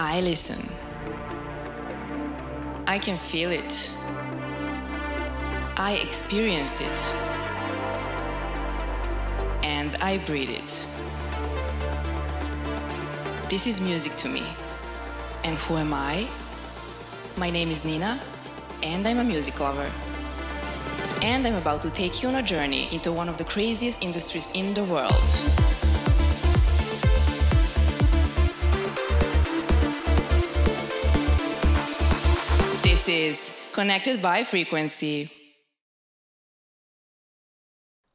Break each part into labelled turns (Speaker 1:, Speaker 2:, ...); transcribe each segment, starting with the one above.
Speaker 1: I listen. I can feel it. I experience it. And I breathe it. This is music to me. And who am I? My name is Nina, and I'm a music lover. And I'm about to take you on a journey into one of the craziest industries in the world. Is Connected by Frequency.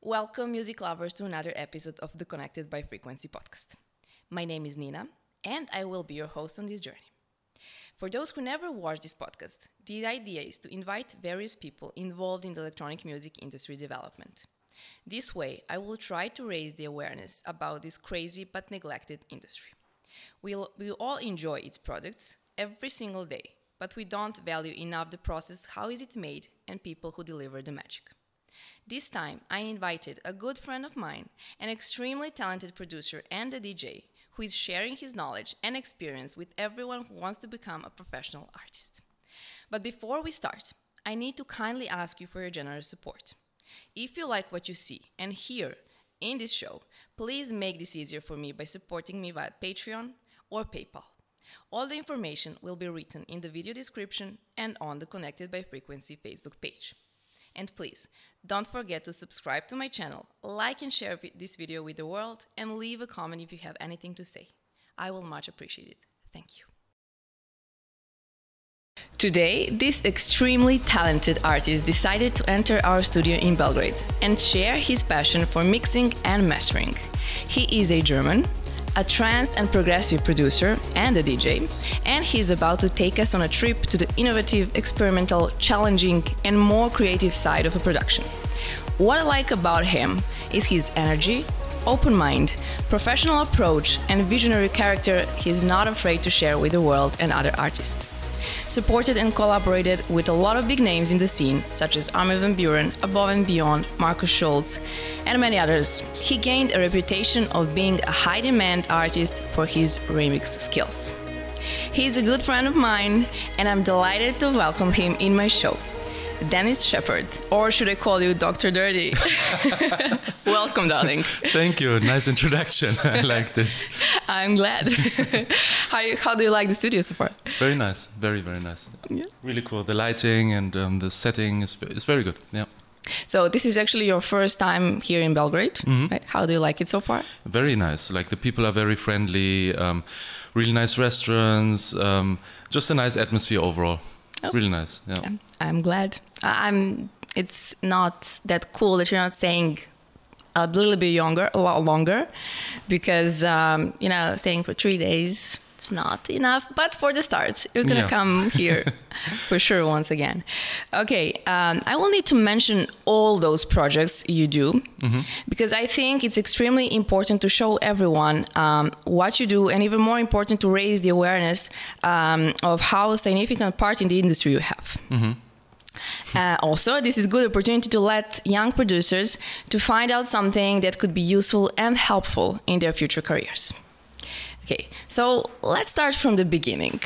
Speaker 1: Welcome, music lovers, to another episode of the Connected by Frequency podcast. My name is Nina, and I will be your host on this journey. For those who never watched this podcast, the idea is to invite various people involved in the electronic music industry development. This way, I will try to raise the awareness about this crazy but neglected industry. We'll, we all enjoy its products every single day, but we don't value enough the process, how is it made, and people who deliver the magic. This time, I invited a good friend of mine, an extremely talented producer and a DJ, who is sharing his knowledge and experience with everyone who wants to become a professional artist. But before we start, I need to kindly ask you for your generous support. If you like what you see and hear in this show, please make this easier for me by supporting me via Patreon or PayPal. All the information will be written in the video description and on the Connected by Frequency Facebook page. And please, don't forget to subscribe to my channel, like and share this video with the world, and leave a comment if you have anything to say. I will much appreciate it. Thank you. Today, this extremely talented artist decided to enter our studio in Belgrade and share his passion for mixing and mastering. He is a German, a trance and progressive producer and a DJ, and he's about to take us on a trip to the innovative, experimental, challenging, and more creative side of a production. What I like about him is his energy, open mind, professional approach, and visionary character he's not afraid to share with the world and other artists supported and collaborated with a lot of big names in the scene, such as Armin van Buuren, Above and Beyond, Markus Schulz, and many others. He gained a reputation of being a high demand artist for his remix skills. He's a good friend of mine, and I'm delighted to welcome him in my show. Dennis Sheperd, or should I call you Dr. Dirty? Welcome, darling.
Speaker 2: Thank you. Nice introduction. I liked it.
Speaker 1: I'm glad. how, how do you like the studio so far?
Speaker 2: Very nice. Very, very nice. Yeah. Really cool. The lighting and um, the setting is, is very good. Yeah.
Speaker 1: So this is actually your first time here in Belgrade. Mm-hmm. Right? How do you like it so far?
Speaker 2: Very nice. Like the people are very friendly. Um, really nice restaurants. Um, just a nice atmosphere overall. Oh. Really nice. Yeah.
Speaker 1: I'm glad. I'm. It's not that cool that you're not saying a little bit younger, a lot longer, because um, you know staying for three days it's not enough. But for the start, you're gonna yeah. come here for sure once again. Okay, um, I will need to mention all those projects you do mm-hmm. because I think it's extremely important to show everyone um, what you do, and even more important to raise the awareness um, of how significant part in the industry you have. Mm-hmm. Uh, also, this is good opportunity to let young producers to find out something that could be useful and helpful in their future careers. Okay, so let's start from the beginning.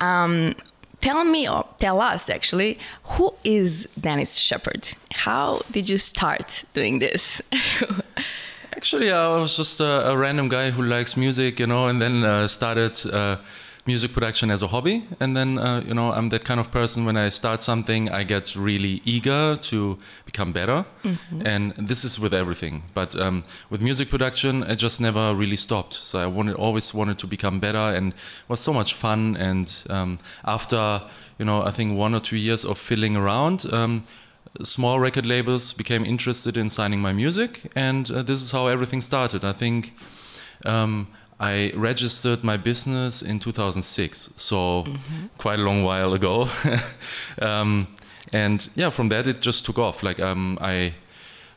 Speaker 1: Um, tell me, or tell us actually, who is Dennis Sheperd? How did you start doing this?
Speaker 2: actually, I was just a, a, random guy who likes music, you know, and then uh, started. Uh, music production as a hobby. And then, uh, you know, I'm that kind of person when I start something, I get really eager to become better. Mm-hmm. And this is with everything. But um, with music production, I just never really stopped. So I wanted, always wanted to become better and was so much fun. And um, after, you know, I think one or two years of filling around, um, small record labels became interested in signing my music. And uh, this is how everything started. I think. Um, I registered my business in 2006, so mm-hmm. quite a long while ago. um, and yeah, from that it just took off. Like um, I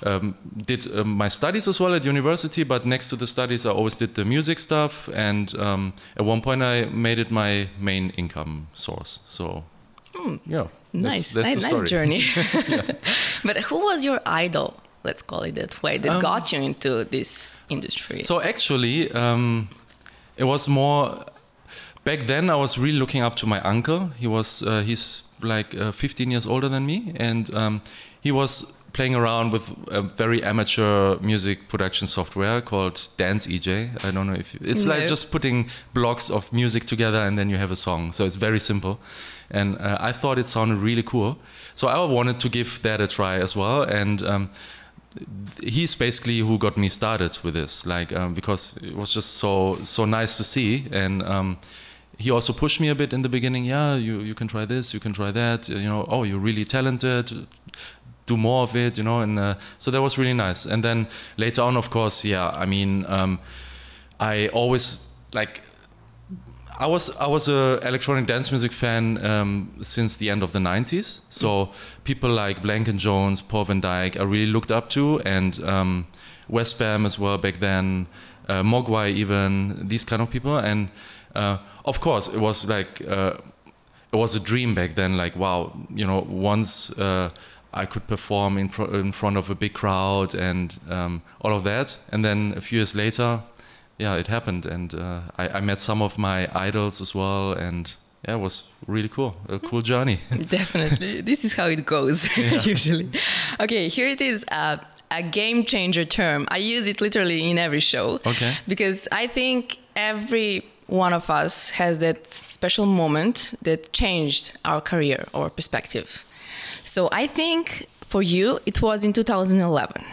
Speaker 2: um, did uh, my studies as well at university, but next to the studies, I always did the music stuff. And um, at one point, I made it my main income source. So
Speaker 1: mm. yeah, nice, that's, that's nice, nice journey. but who was your idol? Let's call it that way, that um, got you into this industry?
Speaker 2: So actually, um, it was more back then I was really looking up to my uncle. He was uh, he's like uh, 15 years older than me, and um, he was playing around with a very amateur music production software called Dance eJay. I don't know if it's
Speaker 1: No.
Speaker 2: like just putting blocks of music together and then you have a song. So it's very simple, and uh, I thought it sounded really cool. So I wanted to give that a try as well, and. Um, he's basically who got me started with this like um, because it was just so so nice to see. And um, he also pushed me a bit in the beginning. Yeah you, you can try this you can try that. You know oh you're really talented. Do more of it you know and uh, so that was really nice. And then later on of course yeah i mean um, i always like I was I was a electronic dance music fan um, since the end of the 90s. So people like Blank and Jones, Paul van Dyk, I really looked up to, and um, WestBam as well back then, uh, Moguai even these kind of people. And uh, of course, it was like uh, it was a dream back then. Like wow, you know, once. Uh, I could perform in, fr- in front of a big crowd and um, all of that. And then a few years later, yeah, it happened, and uh, I, I met some of my idols as well, and yeah, it was really cool, a cool journey.
Speaker 1: Definitely. this is how it goes usually. Okay, here it is. Uh, a game changer term. I use it literally in every show.
Speaker 2: Okay.
Speaker 1: Because I think every one of us has that special moment that changed our career or perspective. So I think for you, it was in 2011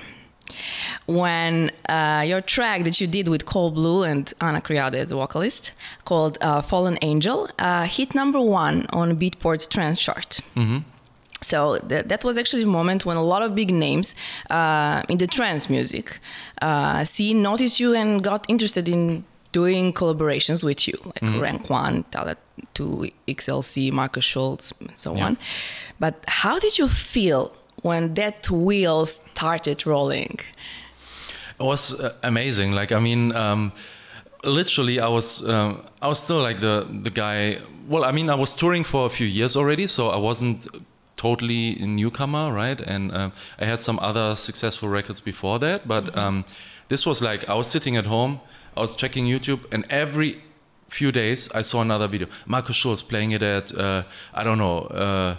Speaker 1: when uh, your track that you did with Cold Blue and Ana Criado as a vocalist, called uh, Fallen Angel, uh, hit number one on Beatport's trance chart. So that, that was actually the moment when a lot of big names uh, in the trance music uh, scene noticed you and got interested in doing collaborations with you, like Rank One, Talat Two, XLC, Markus Schulz, and so
Speaker 2: Yeah.
Speaker 1: on. But how did you feel when that wheel started rolling?
Speaker 2: It was uh, amazing. Like I mean, um, literally, I was uh, I was still like the the guy. Well, I mean, I was touring for a few years already, so I wasn't totally a newcomer, right? And uh, I had some other successful records before that, but um, this was like I was sitting at home, I was checking YouTube, and every few days I saw another video. Markus Schulz playing it at uh, I don't know. Uh,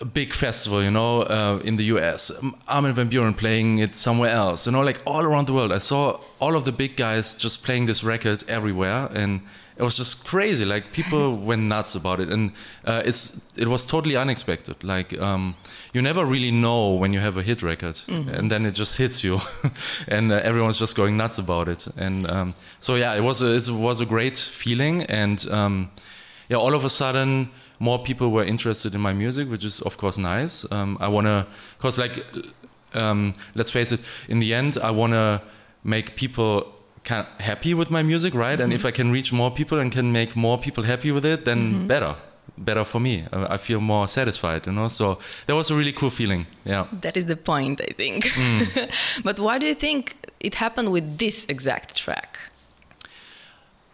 Speaker 2: a big festival, you know, uh, in the US. Armin van Buuren playing it somewhere else, you know, like all around the world. I saw all of the big guys just playing this record everywhere, and it was just crazy. Like people went nuts about it, and uh, it's it was totally unexpected. Like um, you never really know when you have a hit record, and then it just hits you, and uh, everyone's just going nuts about it. And um, so yeah, it was a, it was a great feeling, and um, yeah, all of a sudden more people were interested in my music, which is of course nice. Um, I wanna, cause like, um, let's face it, in the end, I wanna make people kind of happy with my music, right? And if I can reach more people and can make more people happy with it, then better, better for me. Uh, I feel more satisfied, you know. So that was a really cool feeling. Yeah.
Speaker 1: That is the point, I think. but why do you think it happened with this exact track?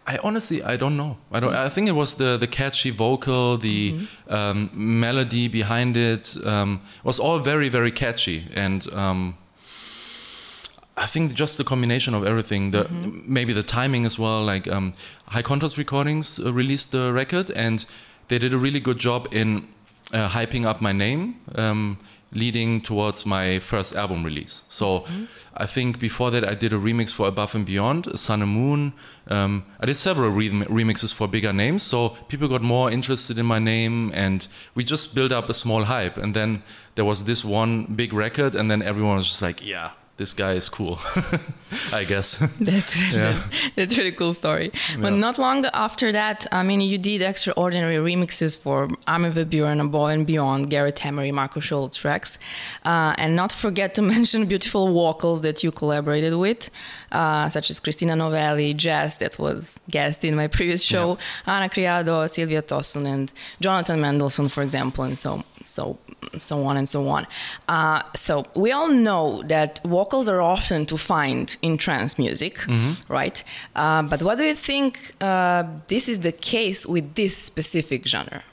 Speaker 2: I honestly, I don't know. I don't. I think it was the the catchy vocal, the um, melody behind it um, was all very very catchy, and um, I think just the combination of everything, the maybe the timing as well. Like um, High Contrast Recordings uh, released the record, and they did a really good job in uh, hyping up my name. Leading towards my first album release. So I think before that I did a remix for Above and Beyond, Sun and Moon. Um, I did several rem- remixes for bigger names, so people got more interested in my name, and we just built up a small hype. And then there was this one big record, and then everyone was just like, "Yeah, this guy is cool," I guess.
Speaker 1: That's
Speaker 2: Yeah.
Speaker 1: that's a really cool story. But not long after that, I mean, you did extraordinary remixes for Armin van Buuren, Above and Beyond, Gareth Emery, Marco Schultz tracks, uh, and not forget to mention beautiful vocals that you collaborated with, uh, such as Christina Novelli, Jess, that was guest in my previous show, Ana Criado, Sylvia Tosun, and Jonathan Mendelsohn, for example, and so so so on and so on. Uh, so we all know that vocals are often to find in trance music, right? Uh, but what do you think uh, this is the case with this specific genre?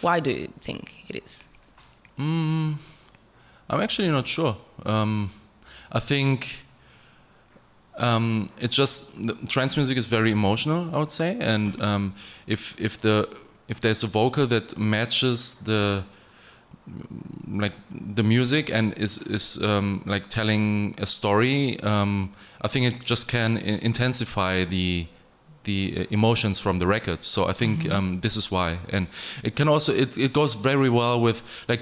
Speaker 1: Why do you think it is?
Speaker 2: I'm actually not sure. Um, I think um, it's just the trance music is very emotional, I would say, and um, if if the if there's a vocal that matches the like the music and is is um, like telling a story, um, I think it just can intensify the the uh, emotions from the record. So I think um, this is why, and it can also it, it goes very well with like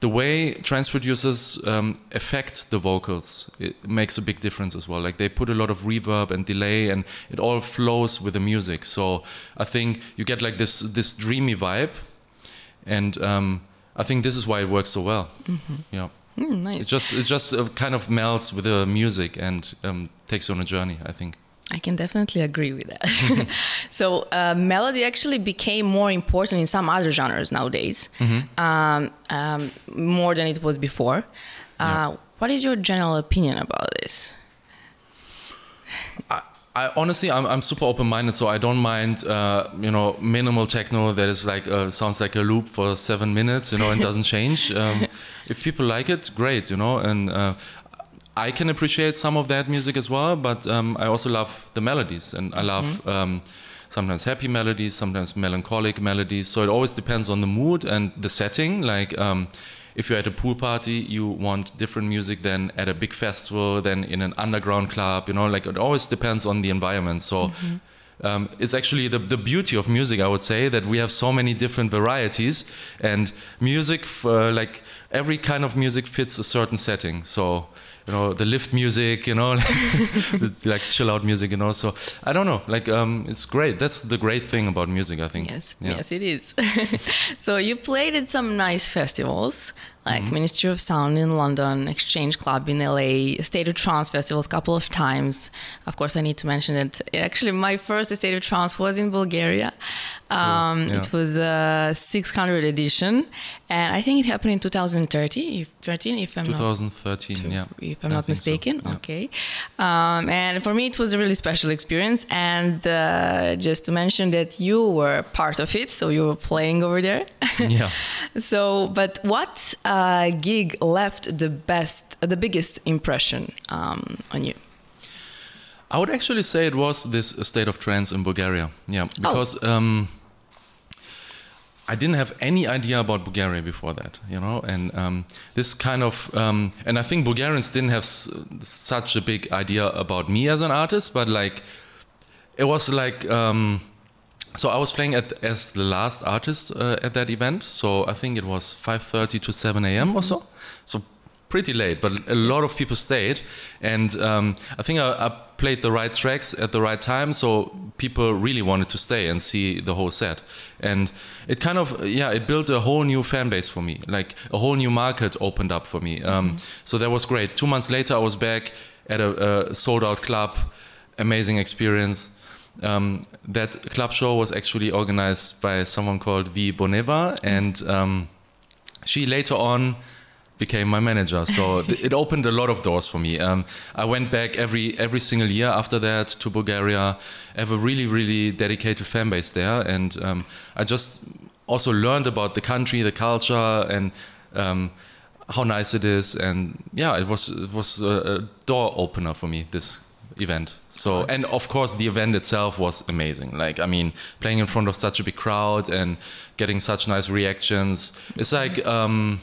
Speaker 2: the way trance producers um, affect the vocals. It makes a big difference as well. Like they put a lot of reverb and delay, and it all flows with the music. So I think you get like this this dreamy vibe, and um, I think this is why it works so well. Yeah.
Speaker 1: Mm, nice.
Speaker 2: It just it just uh, kind of melts with the music and um, takes you on a journey. I think.
Speaker 1: I can definitely agree with that. so, uh, melody actually became more important in some other genres nowadays, um, um, more than it was before. Uh,
Speaker 2: Yeah.
Speaker 1: What is your general opinion about this?
Speaker 2: I, I honestly, I'm, I'm super open-minded, so I don't mind, uh, you know, minimal techno that is like uh, sounds like a loop for seven minutes, you know, and doesn't change. Um, if people like it, great, you know, and uh, I can appreciate some of that music as well. But um, I also love the melodies, and I love um, sometimes happy melodies, sometimes melancholic melodies. So it always depends on the mood and the setting. Like. If you're at a pool party, you want different music than at a big festival, than in an underground club. You know, like it always depends on the environment. So. Um, it's actually the, the beauty of music, I would say, that we have so many different varieties, and music, uh, like every kind of music, fits a certain setting. So, you know, the lift music, you know, it's like chill out music, you know. So, I don't know, like, um, it's great. That's the great thing about music, I think.
Speaker 1: Yes,
Speaker 2: Yeah.
Speaker 1: yes, it is. so you played at some nice festivals like
Speaker 2: Mm-hmm.
Speaker 1: Ministry of Sound in London, Exchange Club in LA, State of Trance festivals a couple of times. Of course, I need to mention it. actually my first State of Trance was in Bulgaria. Um,
Speaker 2: Yeah.
Speaker 1: It was a 600 edition, and I think it happened in 2013, if, 13, if I'm not
Speaker 2: 2013, yeah.
Speaker 1: if I'm
Speaker 2: I
Speaker 1: not
Speaker 2: think so,
Speaker 1: mistaken.
Speaker 2: yeah.
Speaker 1: Okay. Um, and for me, it was a really special experience. And uh, just to mention that you were part of it, so you were playing over there.
Speaker 2: yeah.
Speaker 1: so, but what uh, gig left the best, the biggest impression um, on you?
Speaker 2: I would actually say it was this state of trance in Bulgaria. Yeah,
Speaker 1: Oh.
Speaker 2: because um, I didn't have any idea about Bulgaria before that, you know, and um, this kind of, um, and I think Bulgarians didn't have s- such a big idea about me as an artist, but like, it was like, um, so I was playing at, as the last artist uh, at that event, so I think it was 5:30 to 7 a.m. or so, so pretty late, but a lot of people stayed, and um, I think I, I played the right tracks at the right time, so people really wanted to stay and see the whole set, and it kind of yeah, it built a whole new fan base for me, like a whole new market opened up for me. Um, So that was great. Two months later, I was back at a, a sold out club, amazing experience. Um, that club show was actually organized by someone called V Boneva, and um, she later on became my manager. So it opened a lot of doors for me. Um, I went back every every single year after that to Bulgaria. I have a really really dedicated fan base there, and um, I just also learned about the country, the culture, and um, how nice it is. And yeah, it was it was a, a door opener for me. This event. So and of course the event itself was amazing. Like I mean, playing in front of such a big crowd and getting such nice reactions. It's like um,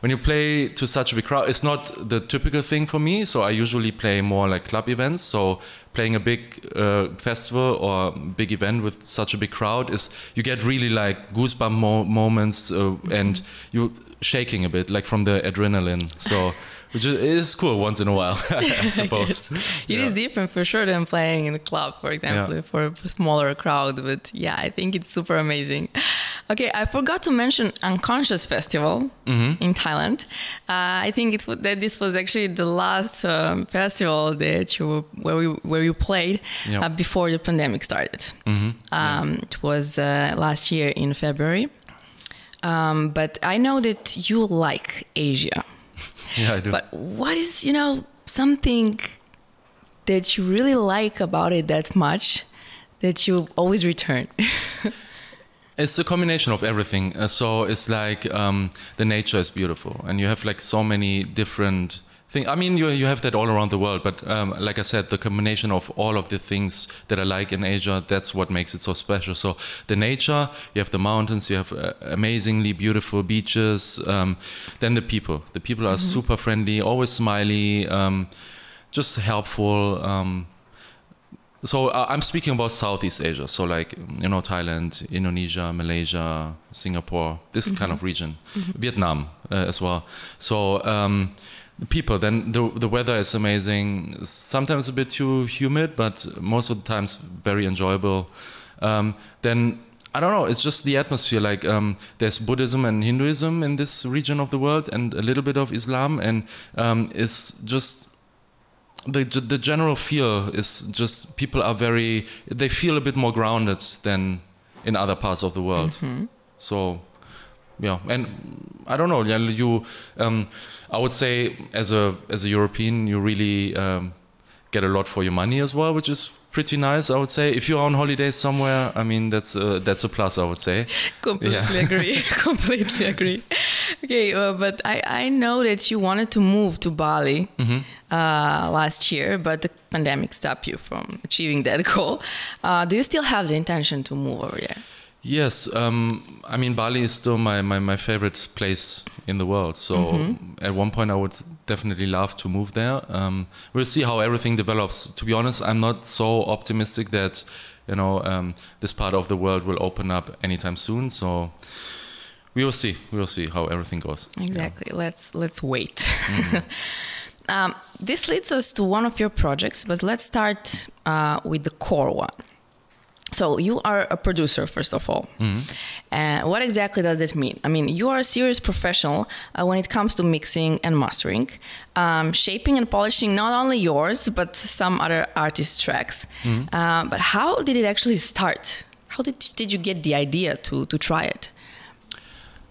Speaker 2: when you play to such a big crowd, it's not the typical thing for me. So I usually play more like club events. So playing a big uh, festival or big event with such a big crowd is you get really like goosebump mo- moments uh, and you shaking a bit like from the adrenaline. So which is, is cool once in a while, I suppose.
Speaker 1: It is
Speaker 2: Yeah.
Speaker 1: different for sure than playing in a club, for example,
Speaker 2: Yeah.
Speaker 1: for a smaller crowd. But yeah, I think it's super amazing. Okay, I forgot to mention Unconscious Festival
Speaker 2: Mm-hmm.
Speaker 1: in Thailand. Uh, I think it was, that this was actually the last um, festival that you where we where you played
Speaker 2: Yeah. Mm-hmm.
Speaker 1: uh, before the pandemic started. Um, It was uh, last year in February. Um, but I know that you like Asia.
Speaker 2: Yeah, I do.
Speaker 1: But what is, you know, something that you really like about it that much that you always return?
Speaker 2: It's a combination of everything. Uh, so it's like um, the nature is beautiful, and you have like so many different thing. I mean, you you have that all around the world, but um, like I said, the combination of all of the things that I like in Asia, that's what makes it so special. So the nature, you have the mountains, you have uh, amazingly beautiful beaches. Um, then the people, the people are super friendly, always smiley, um, just helpful. Um, so uh, I'm speaking about Southeast Asia, so like you know Thailand, Indonesia, Malaysia, Singapore, this kind of region, Vietnam uh, as well. So um, the people, then the the weather is amazing. Sometimes a bit too humid, but most of the times very enjoyable. Um, then I don't know. It's just the atmosphere. Like um, there's Buddhism and Hinduism in this region of the world, and a little bit of Islam, and um, it's just the the general feel is just people are very they feel a bit more grounded than in other parts of the world. So yeah, and I don't know. Yeah, you um, I would say as a as a European, you really um, get a lot for your money as well, which is pretty nice. I would say if you're on holiday somewhere, I mean that's a, that's a plus. I would say.
Speaker 1: Completely agree. Completely agree. Okay, uh, but I, I know that you wanted to move to Bali
Speaker 2: Mm-hmm.
Speaker 1: uh, last year, but the pandemic stopped you from achieving that goal. Uh, do you still have the intention to move over there?
Speaker 2: Yes, um, I mean Bali is still my, my, my favorite place in the world. So at one point I would definitely love to move there. Um, we'll see how everything develops. To be honest, I'm not so optimistic that you know um, this part of the world will open up anytime soon. So we will see. We will see how everything goes.
Speaker 1: Exactly. Let's let's wait. um, this leads us to one of your projects, but let's start uh, with the core one. So you are a producer, first of all. Uh, what exactly does that mean? I mean, you are a serious professional uh, when it comes to mixing and mastering, um, shaping and polishing not only yours but some other artists' tracks. Uh, but how did it actually start? How did did you get the idea to to try it?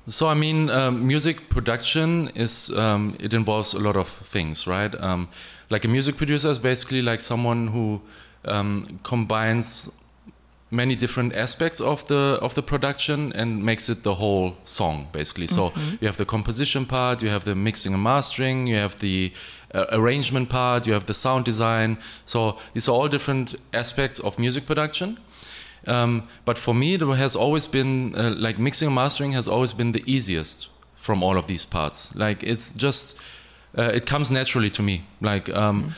Speaker 2: So I mean, um, music production is um, it involves a lot of things, right? Um, like a music producer is basically like someone who um, combines many different aspects of the of the production and makes it the whole song basically. So you have the composition part you have the mixing and mastering you have the uh, arrangement part you have the sound design. So these are all different aspects of music production. Um, but for me, it has always been uh, like mixing and mastering has always been the easiest from all of these parts. Like it's just uh, it comes naturally to me. Like um,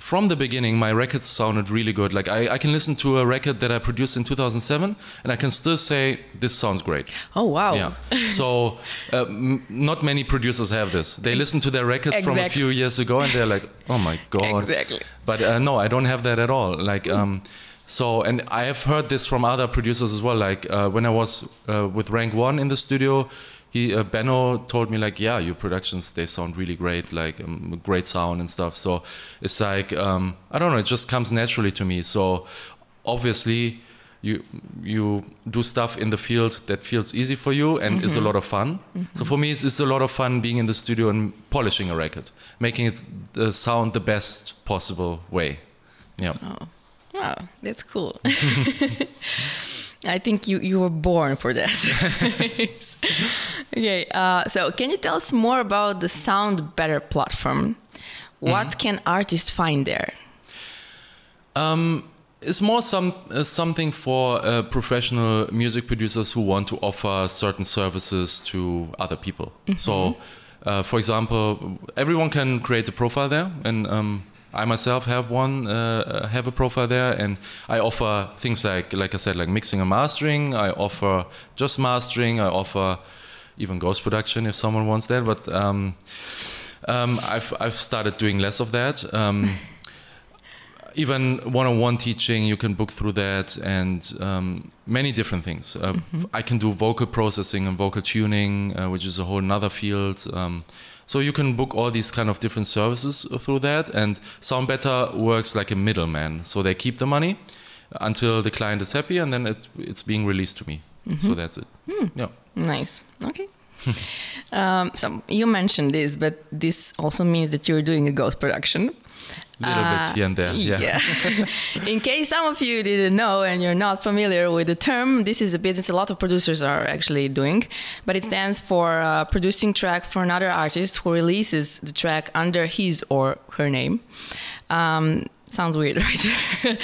Speaker 2: from the beginning, my records sounded really good. Like I, I can listen to a record that I produced in 2007, and I can still say this sounds great.
Speaker 1: Oh wow!
Speaker 2: Yeah. So uh, m- not many producers have this. They listen to their records from a few years ago, and they're like, "Oh my god!"
Speaker 1: Exactly.
Speaker 2: But uh, no, I don't have that at all. Like, um, so, and I have heard this from other producers as well. Like uh, when I was uh, with Rank One in the studio, he uh, Benno told me like, yeah, your productions they sound really great, like um, great sound and stuff. So it's like um, I don't know, it just comes naturally to me. So obviously. You you do stuff in the field that feels easy for you and is a lot of fun. So for me, it's, it's a lot of fun being in the studio and polishing a record, making it uh, sound the best possible way. Yeah.
Speaker 1: Oh, wow, that's cool. I think you, you were born for this. okay, uh, so can you tell us more about the SoundBetter platform? What can artists find there?
Speaker 2: Um, it's more some uh, something for uh, professional music producers who want to offer certain services to other people. So, uh, for example, everyone can create a profile there, and um, I myself have one, uh, have a profile there, and I offer things like, like I said, like mixing and mastering. I offer just mastering. I offer even ghost production if someone wants that, but. Um, um, I've I've started doing less of that. Um, even one-on-one teaching, you can book through that, and um, many different things. Uh, I can do vocal processing and vocal tuning, uh, which is a whole another field. So you can book all these kind of different services through that, and SoundBetter works like a middleman. So they keep the money until the client is happy, and then it, it's being released to me. So that's it. Yeah.
Speaker 1: Nice. Okay. um, so you mentioned this, but this also means that you're doing a ghost production.
Speaker 2: Little
Speaker 1: Uh,
Speaker 2: bit here and there. Yeah.
Speaker 1: In case some of you didn't know and you're not familiar with the term, this is a business a lot of producers are actually doing, but it stands for uh, producing track for another artist who releases the track under his or her name. Um, sounds weird, right?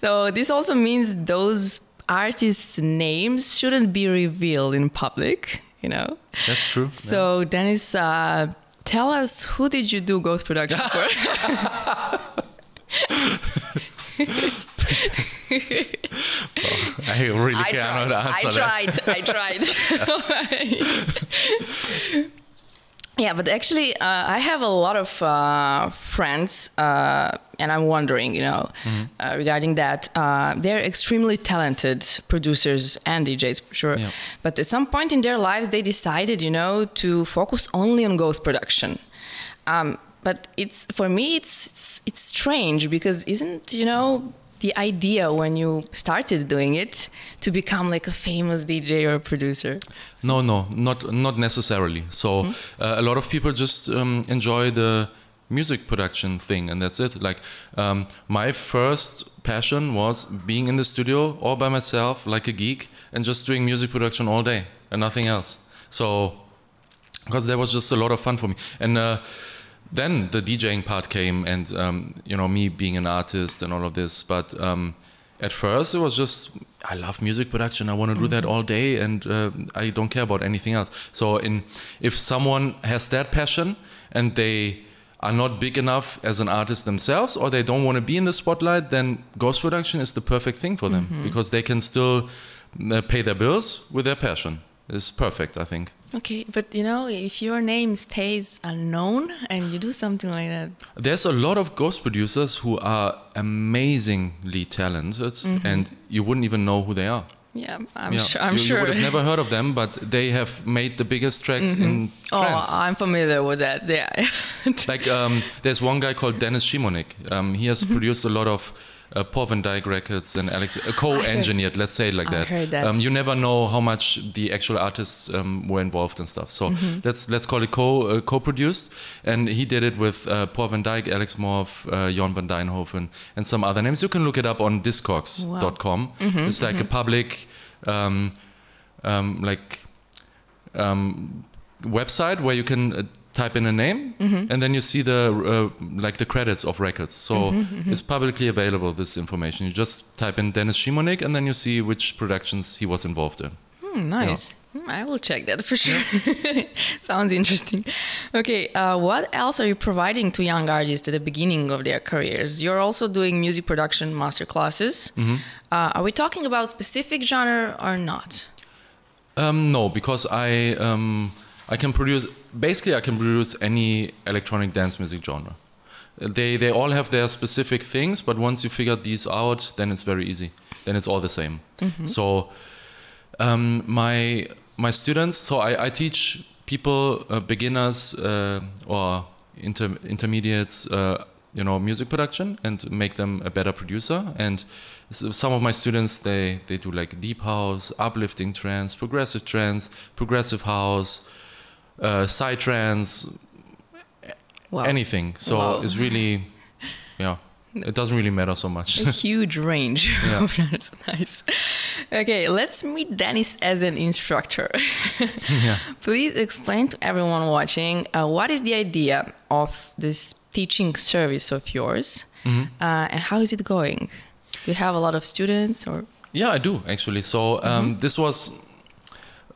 Speaker 1: so this also means those artists' names shouldn't be revealed in public. You know.
Speaker 2: That's true.
Speaker 1: So Dennis, uh, tell us who did you do Ghost Production for?
Speaker 2: I really
Speaker 1: I
Speaker 2: cannot
Speaker 1: tried.
Speaker 2: answer
Speaker 1: I
Speaker 2: that.
Speaker 1: tried. I tried. yeah, but actually, uh, I have a lot of uh, friends, uh, and I'm wondering, you know,
Speaker 2: Mm-hmm.
Speaker 1: uh, regarding that. Uh, they're extremely talented producers and DJs for sure.
Speaker 2: Yeah.
Speaker 1: But at some point in their lives, they decided, you know, to focus only on ghost production. Um, but it's for me, it's, it's it's strange because isn't you know the idea when you started doing it to become like a famous DJ or producer?
Speaker 2: No, no, not not necessarily. So
Speaker 1: Hmm?
Speaker 2: uh, a lot of people just um, enjoy the music production thing, and that's it. Like um, my first passion was being in the studio all by myself, like a geek, and just doing music production all day and nothing else. So because that was just a lot of fun for me, and. Uh, then the DJing part came, and um, you know me being an artist and all of this. But um, at first, it was just I love music production. I want to do that all day, and uh, I don't care about anything else. So, in if someone has that passion and they are not big enough as an artist themselves, or they don't want to be in the spotlight, then ghost production is the perfect thing for them because they can still uh, pay their bills with their passion. It's perfect, I think.
Speaker 1: Okay, but you know, if your name stays unknown and you do something like that,
Speaker 2: There's a lot of ghost producers who are amazingly talented, and you wouldn't even know who they are.
Speaker 1: yeah, I'm
Speaker 2: Yeah,
Speaker 1: sure. I'm
Speaker 2: you,
Speaker 1: sure.
Speaker 2: you would have never heard of them, but they have made the biggest tracks in
Speaker 1: oh,
Speaker 2: trance.
Speaker 1: I'm familiar with that. Yeah.
Speaker 2: like um, there's one guy called Dennis Shimonik. Um, he
Speaker 1: Mm-hmm.
Speaker 2: has produced a lot of uh, Paul van Dyk records and Alex uh, co-engineered. Let's say it like
Speaker 1: I
Speaker 2: that.
Speaker 1: heard that.
Speaker 2: Um, you never know how much the actual artists um, were involved and stuff. So
Speaker 1: Mm-hmm.
Speaker 2: let's let's call it co uh, co-produced. And he did it with uh, Paul van Dyk, Alex M.O.R.P.H., uh, Jon van Dijnhoven, and some other names. You can look it up on Discogs.com.
Speaker 1: Mm-hmm,
Speaker 2: It's like a public. Um, um, like um, website where you can uh, type in a name
Speaker 1: Mm-hmm.
Speaker 2: and then you see the uh, like the credits of records so
Speaker 1: Mm-hmm,
Speaker 2: it's publicly available this information you just type in dennis shimonik and then you see which productions he was involved in
Speaker 1: Hmm, nice. Hmm, I will check that for sure. Sounds interesting. Okay, uh, what else are you providing to young artists at the beginning of their careers? You're also doing music production master classes.
Speaker 2: Mm-hmm.
Speaker 1: Uh, are we talking about specific genre or not?
Speaker 2: um, no because i um, i can produce basically i can produce any electronic dance music genre. They they all have their specific things but once you figure these out then it's very easy. Then it's all the same. So um, my my students so i, I teach people uh, beginners uh, or inter, intermediates uh, you know music production and make them a better producer. And so some of my students they they do like deep house uplifting trance progressive trance progressive house uh, psytrance
Speaker 1: Wow.
Speaker 2: anything so
Speaker 1: Wow.
Speaker 2: it's really yeah it doesn't really matter so much
Speaker 1: a huge range
Speaker 2: Yeah.
Speaker 1: nice. Okay, let's meet Dennis as an instructor.
Speaker 2: yeah
Speaker 1: Please explain to everyone watching uh, what is the idea of this teaching service of yours
Speaker 2: Mm-hmm.
Speaker 1: uh, and how is it going? Do you have a lot of students or?
Speaker 2: Yeah, I do actually. So um, this was,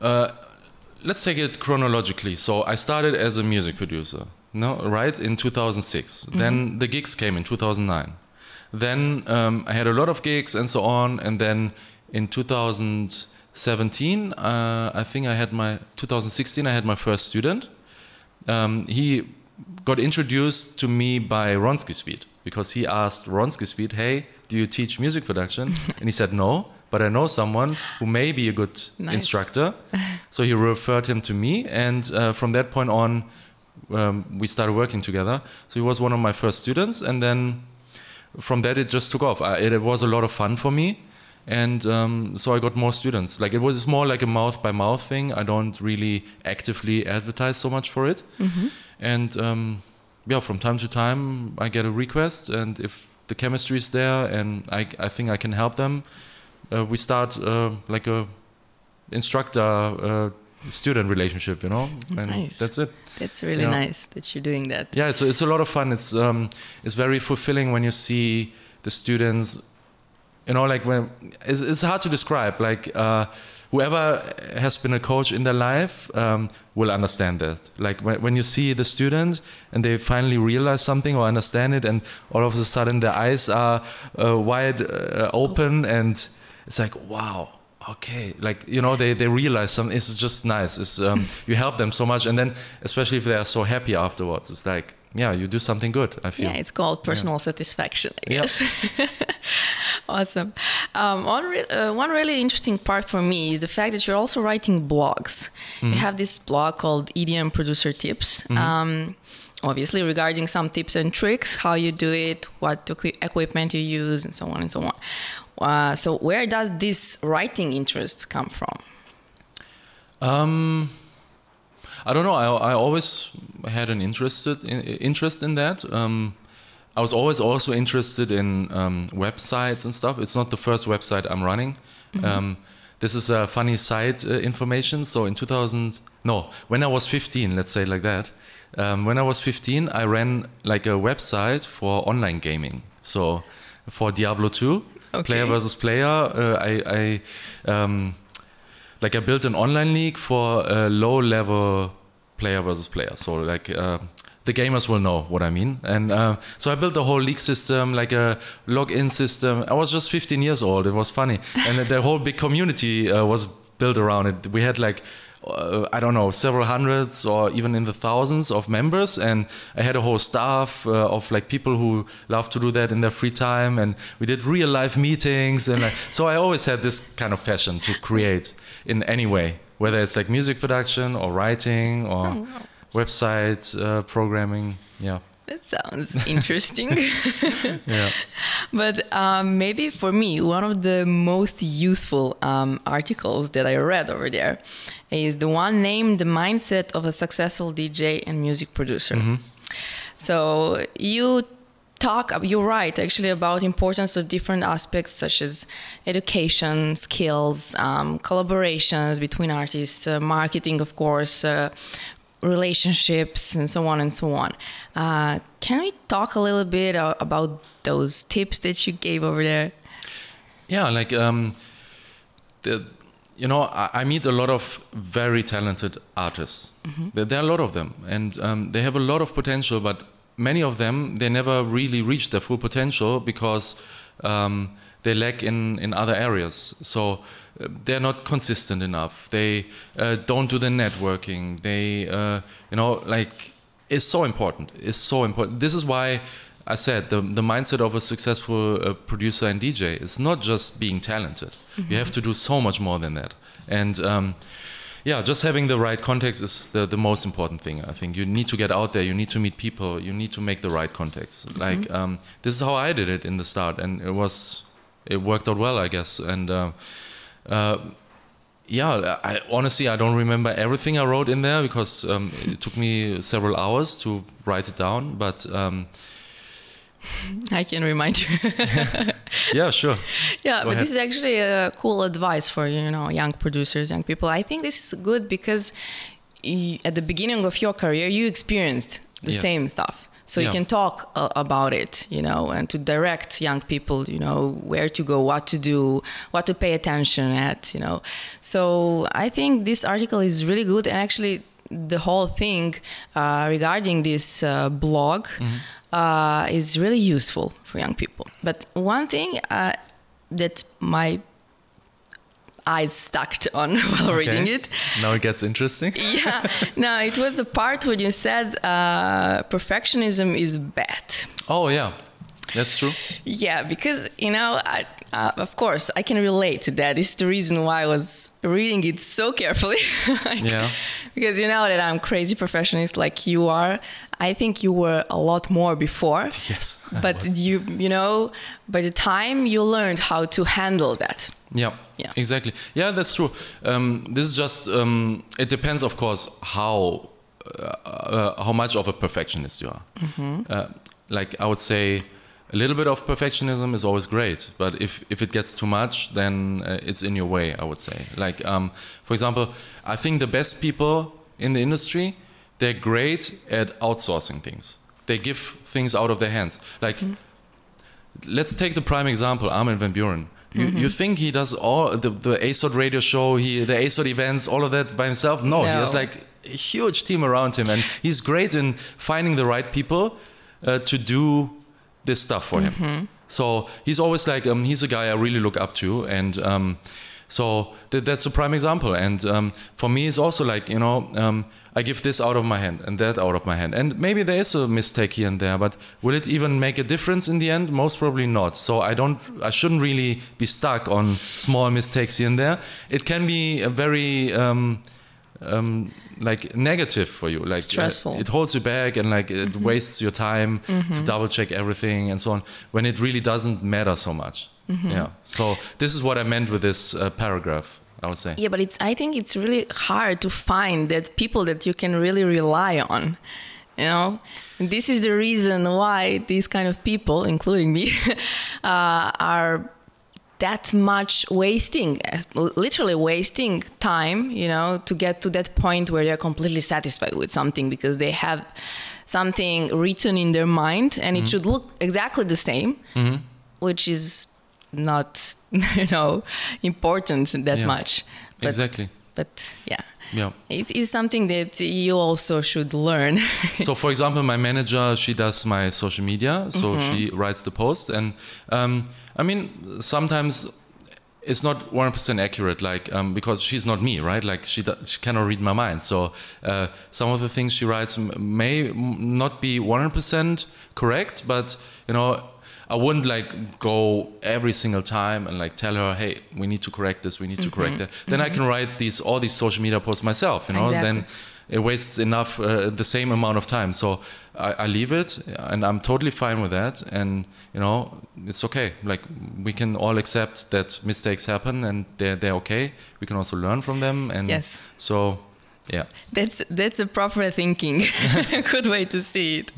Speaker 2: uh, let's take it chronologically. So I started as a music producer, no, right, in 2006. Then the gigs came in 2009. Then um, I had a lot of gigs and so on. And then in 2017, uh, I think I had my 2016. I had my first student. Um, he got introduced to me by Ronski Speed because he asked Ronski Speed, "Hey, do you teach music production?" and he said, "No, but I know someone who may be a good
Speaker 1: Nice.
Speaker 2: instructor." so he referred him to me, and uh, from that point on, um, we started working together. So he was one of my first students, and then from that it just took off. I, it, it was a lot of fun for me, and um, so I got more students. Like it was more like a mouth by mouth thing. I don't really actively advertise so much for it, and um, yeah, from time to time, I get a request, and if the chemistry is there, and I, I think I can help them, we start uh, like a instructor uh, student relationship, you know, and
Speaker 1: Nice.
Speaker 2: that's it.
Speaker 1: That's really
Speaker 2: Yeah.
Speaker 1: nice that you're doing that.
Speaker 2: Yeah, it's it's a lot of fun. It's um it's very fulfilling when you see the students. You know, like when it's, it's hard to describe. Like uh, whoever has been a coach in their life um, will understand that. Like when when you see the student and they finally realize something or understand it, and all of a sudden their eyes are uh, wide uh, open, and it's like wow. Okay, like you know, they, they realize something. It's just nice. It's um, you help them so much, and then especially if they are so happy afterwards, it's like yeah, you do something good. I feel.
Speaker 1: Yeah, it's called personal satisfaction, I
Speaker 2: Yeah.
Speaker 1: guess. awesome. Um, one, re- uh, one really interesting part for me is the fact that you're also writing blogs.
Speaker 2: Mm-hmm.
Speaker 1: You have this blog called EDM Producer Tips. Um, obviously, regarding some tips and tricks, how you do it, what equi- equipment you use, and so on and so on. Uh, so, where does this writing interest come from?
Speaker 2: Um, I don't know. I, I always had an interested in, interest in that. Um, I was always also interested in um, websites and stuff. It's not the first website I'm running. Um, this is a funny side uh, information. So in 2000, no, when I was 15, let's say like that. Um, when I was 15, I ran like a website for online gaming. So for Diablo 2, player versus player, uh, I, I um, like I built an online league for a low level player versus player. So like uh, the gamers will know what I mean. And uh, so I built a whole league system, like a login system. I was just 15 years old. It was funny, and the whole big community uh, was built around it. We had like. Uh, I don't know, several hundreds or even in the thousands of members, and I had a whole staff uh, of like people who love to do that in their free time, and we did real life meetings, and so I always had this kind of passion to create in any way, whether it's like music production or writing or
Speaker 1: Oh, wow.
Speaker 2: websites, uh, programming. Yeah,
Speaker 1: That sounds interesting.
Speaker 2: yeah.
Speaker 1: But um, maybe for me, one of the most useful um, articles that I read over there is the one named "The Mindset of a Successful DJ and Music Producer." So you talk, you write actually about importance of different aspects such as education, skills, um, collaborations between artists, uh, marketing, of course. Uh, relationships and so on and so on. Uh, can we talk a little bit about those tips that you gave over there?
Speaker 2: Yeah, like um, the, you know, I, I meet a lot of very talented artists. There, there are a lot of them, and um, they have a lot of potential. But many of them, they never really reach their full potential because um, they lack in in other areas. So they're not consistent enough. They uh, don't do the networking. They, uh, you know, like it's so important. It's so important. This is why I said the the mindset of a successful uh, producer and DJ is not just being talented. You have to do so much more than that. And um, yeah, just having the right context is the, the most important thing. I think you need to get out there. You need to meet people. You need to make the right contacts. Like um, this is how I did it in the start, and it was it worked out well, I guess. And uh, yeah, I honestly I don't remember everything I wrote in there because um, it took me several hours to write it down. But um,
Speaker 1: I can remind you.
Speaker 2: yeah, sure.
Speaker 1: yeah,
Speaker 2: Go
Speaker 1: but
Speaker 2: ahead.
Speaker 1: this is actually a cool advice for you know young producers, young people. I think this is good because at the beginning of your career, you experienced the
Speaker 2: Yes.
Speaker 1: same stuff. So you can talk uh, about it, you know, and to direct young people, you know, where to go, what to do, what to pay attention at, you know. So I think this article is really good, and actually, the whole thing uh, regarding this uh, blog uh, is really useful for young people. But one thing uh, that my eyes stuck on while reading it.
Speaker 2: Now it gets interesting.
Speaker 1: yeah. No it was the part where you said uh, perfectionism is bad.
Speaker 2: Oh yeah, that's true.
Speaker 1: yeah because you know I, uh, of course i can relate to that it's the reason why i was reading it so carefully Like,
Speaker 2: Yeah.
Speaker 1: because you know that i'm crazy perfectionist like you are i think you were a lot more before
Speaker 2: Yes.
Speaker 1: but you you know by the time you learned how to handle that
Speaker 2: Yeah.
Speaker 1: Yeah.
Speaker 2: Exactly. Yeah, that's true. Um, this is just. Um, it depends, of course, how uh, how much of a perfectionist you are. Uh, like I would say, a little bit of perfectionism is always great, but if if it gets too much, then uh, it's in your way. I would say. Like um, for example, I think the best people in the industry, they're great at outsourcing things. They give things out of their hands. Like let's take the prime example, Armin van Buuren. You, you think he does all the, the ASOT radio show, he the ASOT events, all of that by himself? No, he has like a huge team around him, and he's great in finding the right people uh, to do this stuff for him. So he's always like, um, he's a guy I really look up to, and um, so th- that's a prime example. And um, for me, it's also like you know, um, I give this out of my hand and that out of my hand, and maybe there is a mistake here and there, but will it even make a difference in the end? Most probably not. So I don't, I shouldn't really be stuck on small mistakes here and there. It can be a very um, um, like negative for you like uh, it holds you back and like it wastes your time to double check everything and so on when it really doesn't matter so much. Yeah. So this is what i meant with this uh, paragraph i would say.
Speaker 1: Yeah, but it's I think it's really hard to find that people that you can really rely on. You know, and this is the reason why these kind of people, including me, uh, are that much wasting, literally wasting time. You know, to get to that point where they're completely satisfied with something because they have something written in their mind, and it mm-hmm. should look exactly the same, mm-hmm. which is not, you know, important that
Speaker 2: Yeah.
Speaker 1: much. But,
Speaker 2: exactly
Speaker 1: But yeah,
Speaker 2: yeah.
Speaker 1: It is something that you also should learn.
Speaker 2: so for example my manager she does my social media so she writes the post. And um, i mean sometimes it's not 100% accurate like um, because she's not me right? Like she, she cannot read my mind. So uh, some of the things she writes may not be 100% correct but you know I wouldn't like go every single time and like tell her, "Hey, we need to correct this. We need to correct that." Then I can write these all these social media posts myself. You know,
Speaker 1: Exactly.
Speaker 2: then it wastes enough uh, the same amount of time so I, I leave it and i'm totally fine with that and you know it's okay like we can all accept that mistakes happen and they're, they're okay we can also learn from them and
Speaker 1: Yes.
Speaker 2: so yeah
Speaker 1: That's that's a proper thinking. Good way to see it.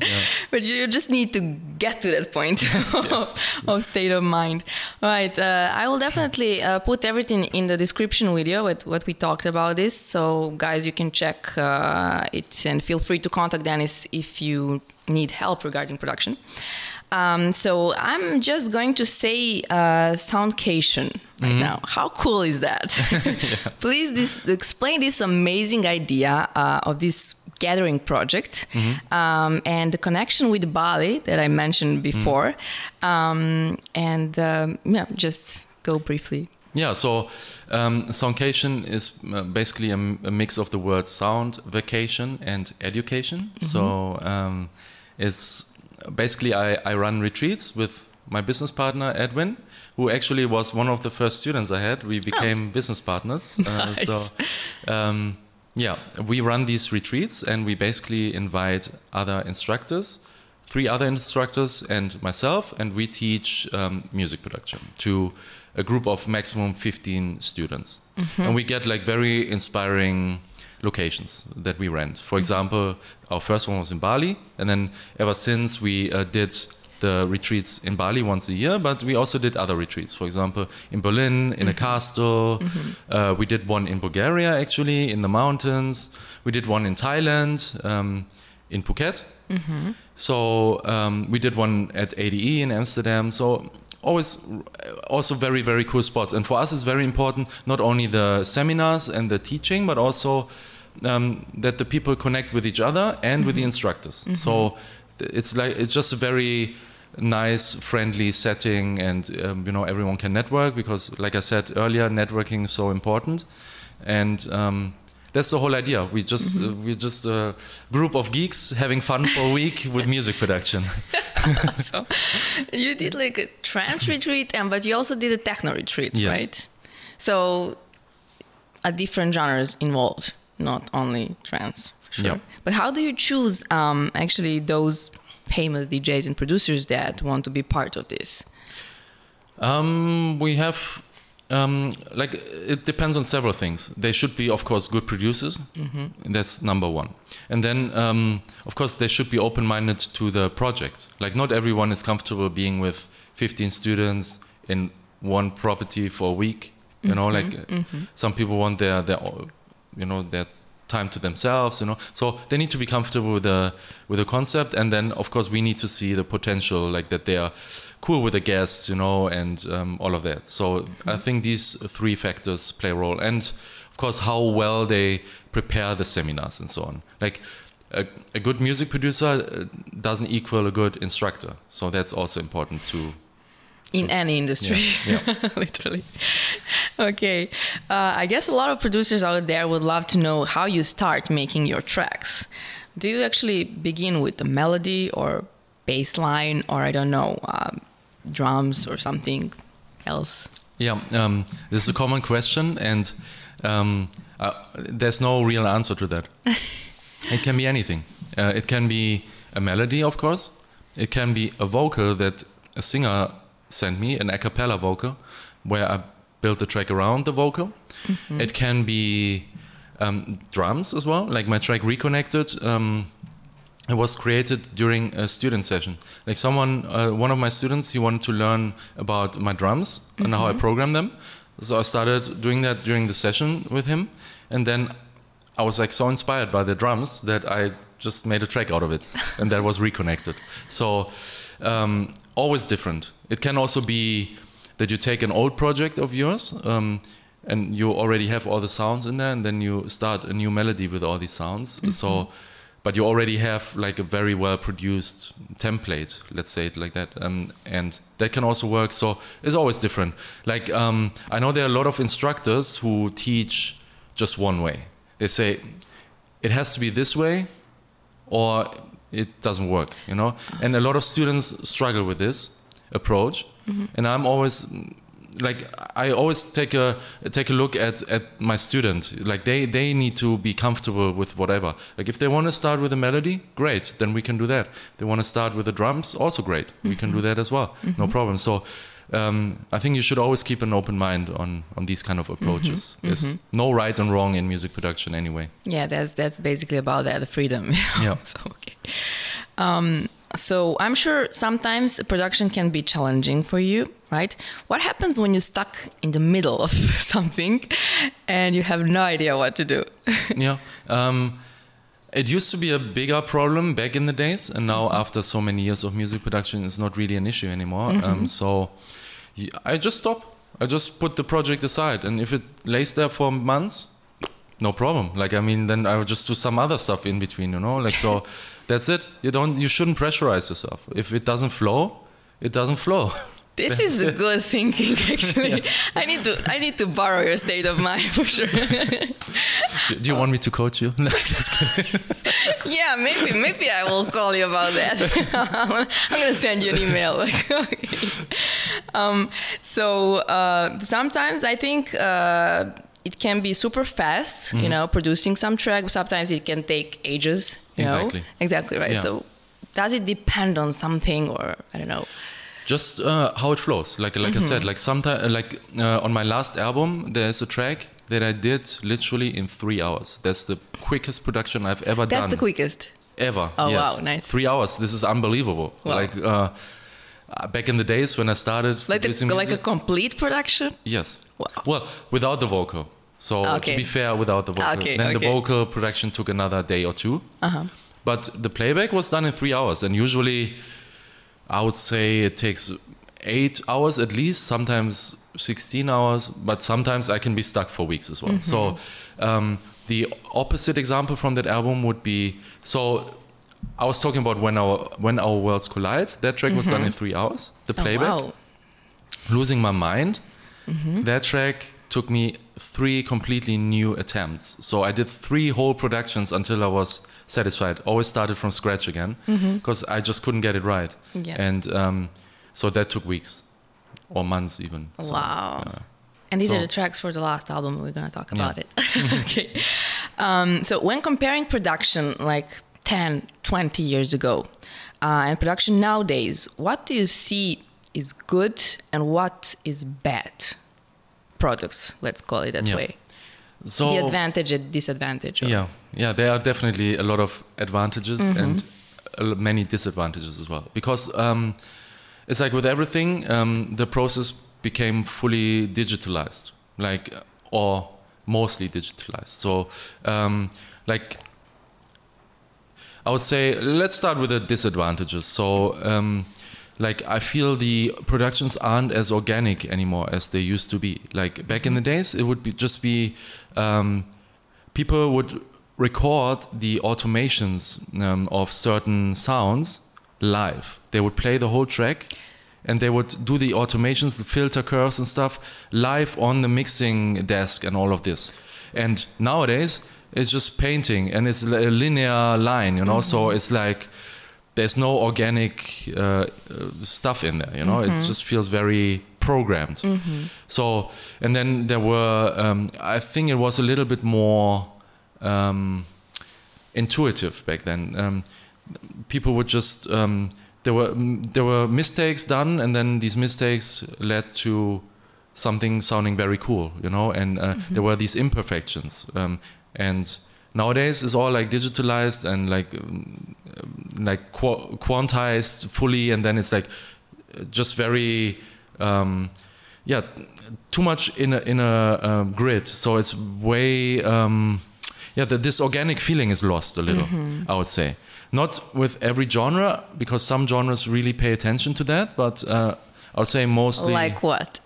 Speaker 1: But you just need to get to that point of, of state of mind. Right. Uh, I will definitely uh, put everything in the description video with what we talked about this. So guys, you can check uh, it and feel free to contact Dennis if you need help regarding production. Um, so I'm just going to say uh, Soundcation right now. How cool is that? Please this, explain this amazing idea uh, of this gathering project um, and the connection with Bali that I mentioned before. Um, and um, yeah, just go briefly.
Speaker 2: Yeah, so um, Soundcation is uh, basically a, m- a mix of the words sound, vacation, and education. So um, it's basically I, I run retreats with my business partner Edwin, who actually was one of the first students I had. We became business partners. Uh, So um, yeah, we run these retreats and we basically invite other instructors three other instructors and myself, and we teach um, music production to a group of maximum 15 students. And we get like very inspiring locations that we rent. For example, our first one was in Bali, and then ever since we uh, did the retreats in Bali once a year, but we also did other retreats. For example, in Berlin, in a castle. Uh, we did one in Bulgaria, actually, in the mountains. We did one in Thailand, um, in Phuket. So um, we did one at ADE in Amsterdam. So always also very very cool spots. And for us, it's very important not only the seminars and the teaching, but also um, that the people connect with each other and with the instructors. So it's like it's just a very nice friendly setting and um, you know everyone can network because like i said earlier networking is so important and um, that's the whole idea we just uh, we're just a group of geeks having fun for a week with music production
Speaker 1: so you did like a trance retreat, and but you also did a techno retreat,
Speaker 2: Yes.
Speaker 1: right? So a different genres involved, not only trance. For sure.
Speaker 2: Yeah.
Speaker 1: But how do you choose um, actually those famous DJs and producers that want to be part of this?
Speaker 2: Um, we have Um, like it depends on several things. They should be, of course, good producers. Mm-hmm. That's number one. And then, um, of course, they should be open-minded to the project. Like not everyone is comfortable being with 15 students in one property for a week. You know, like uh, some people want their their you know their time to themselves. You know, so they need to be comfortable with the with the concept. And then, of course, we need to see the potential, like that they are cool with the guests. You know, and um, all of that. So I think these three factors play a role. And of course, how well they prepare the seminars and so on. Like a, a good music producer uh, doesn't equal a good instructor. So that's also important to
Speaker 1: in any industry
Speaker 2: Yeah, yeah.
Speaker 1: literally okay uh, i guess a lot of producers out there would love to know how you start making your tracks do you actually begin with a melody or bass line or i don't know um, drums or something else
Speaker 2: Yeah, um, this is a common question, and um, uh, there's no real answer to that. it can be anything. Uh, it can be a melody, of course. It can be a vocal that a singer sent me, an a cappella vocal, where I built the track around the vocal. It can be um, drums as well, like my track Reconnected. Um, it was created during a student session. Like someone, uh, one of my students, he wanted to learn about my drums and how I program them. So I started doing that during the session with him, and then I was like so inspired by the drums that I just made a track out of it, and that was reconnected. So um, always different. It can also be that you take an old project of yours. Um, and you already have all the sounds in there, and then you start a new melody with all these sounds. So, but you already have like a very well produced template let's say it like that um, and that can also work. So it's always different. Like um, i know there are a lot of instructors who teach just one way. They say it has to be this way or it doesn't work you know? And a lot of students struggle with this approach. And i'm always like I always take a take a look at at my student. Like they they need to be comfortable with whatever. Like if they want to start with a melody, great, then we can do that. They want to start with the drums, also great. We can do that as well, no problem. So. Um, I think you should always keep an open mind on, on these kind of approaches. There's no right and wrong in music production anyway.
Speaker 1: yeah that's that's basically about that the freedom
Speaker 2: Yeah.
Speaker 1: so okay um, so i'm sure sometimes production can be challenging for you right what happens when you're stuck in the middle of something and you have no idea what to do
Speaker 2: yeah. Um, it used to be a bigger problem back in the days, and now after so many years of music production, it's not really an issue anymore. Um, so I just stop. I just put the project aside, and if it lays there for months, no problem. Like I mean, then I would just do some other stuff in between, you know. Like so, that's it. You don't. You shouldn't pressurize yourself. If it doesn't flow, it doesn't flow.
Speaker 1: this is good thinking actually i need to i need to borrow your state of mind for sure
Speaker 2: do, do you want me to coach you? No, just kidding.
Speaker 1: yeah maybe maybe i will call you about that i'm gonna send you an email like okay. um, so uh, sometimes i think uh, it can be super fast you know producing some track sometimes it can take ages you
Speaker 2: Exactly.
Speaker 1: know? Exactly. Right.
Speaker 2: Yeah.
Speaker 1: so does it depend on something or i don't know?
Speaker 2: Just uh, how it flows. Like like i said like sometimes like uh, on my last album there's a track that i did literally in three hours. That's the quickest production i've ever
Speaker 1: that's
Speaker 2: done.
Speaker 1: That's the quickest?
Speaker 2: Ever
Speaker 1: Oh,
Speaker 2: yes.
Speaker 1: wow, nice.
Speaker 2: three hours. This is unbelievable.
Speaker 1: Wow.
Speaker 2: like uh, back in the days when i started
Speaker 1: like, the, like a complete production?
Speaker 2: Yes.
Speaker 1: Wow.
Speaker 2: well without the vocal so
Speaker 1: Okay.
Speaker 2: to be fair without the vocal
Speaker 1: Okay,
Speaker 2: then the vocal production took another day or two
Speaker 1: uh-huh
Speaker 2: but the playback was done in three hours, and usually, I would say it takes eight hours at least. Sometimes sixteen hours, but sometimes I can be stuck for weeks as well. So, um, the opposite example from that album would be so. I was talking about when our when our worlds collide. That track was done in three hours. The
Speaker 1: oh,
Speaker 2: playback,
Speaker 1: wow
Speaker 2: losing my mind. That track took me three completely new attempts. So I did three whole productions until I was satisfied. Always started from scratch again because I just couldn't get it right.
Speaker 1: Yeah.
Speaker 2: And um, so that took weeks or months even. So,
Speaker 1: Wow.
Speaker 2: yeah.
Speaker 1: And these are the tracks for the last album. We're gonna talk
Speaker 2: Yeah.
Speaker 1: about it. okay. Um, so when comparing production like 10, 20 years ago, uh, and production nowadays, what do you see is good and what is bad? Product. Let's call it that
Speaker 2: Yeah.
Speaker 1: way.
Speaker 2: So
Speaker 1: the advantage and disadvantage.
Speaker 2: Yeah, yeah, there are definitely a lot of advantages
Speaker 1: Mm-hmm.
Speaker 2: and many disadvantages as well. Because um, it's like with everything, um, the process became fully digitalized, like or mostly digitalized. So, um, like, I would say, let's start with the disadvantages. So, um, like, I feel the productions aren't as organic anymore as they used to be. Like back in the days, it would be just be um, people would record the automations um, of certain sounds live. They would play the whole track and they would do the automations, the filter curves and stuff live on the mixing desk and all of this. And nowadays, it's just painting and it's a linear line, you know, so it's like there's no organic uh, uh, stuff in there, you know, it just feels very programmed. So, and then there were, um, I think it was a little bit more um, intuitive back then. Um, people would just um, there were there were mistakes done, and then these mistakes led to something sounding very cool, you know. And uh, there were these imperfections, um, and nowadays it's all like digitalized and like um, like qu- quantized fully, and then it's like just very. Um, yeah, too much in a in a um, grid, so it's way um, yeah. The, this organic feeling is lost a little. I would say not with every genre because some genres really pay attention to that, but uh, I would say mostly
Speaker 1: Like what?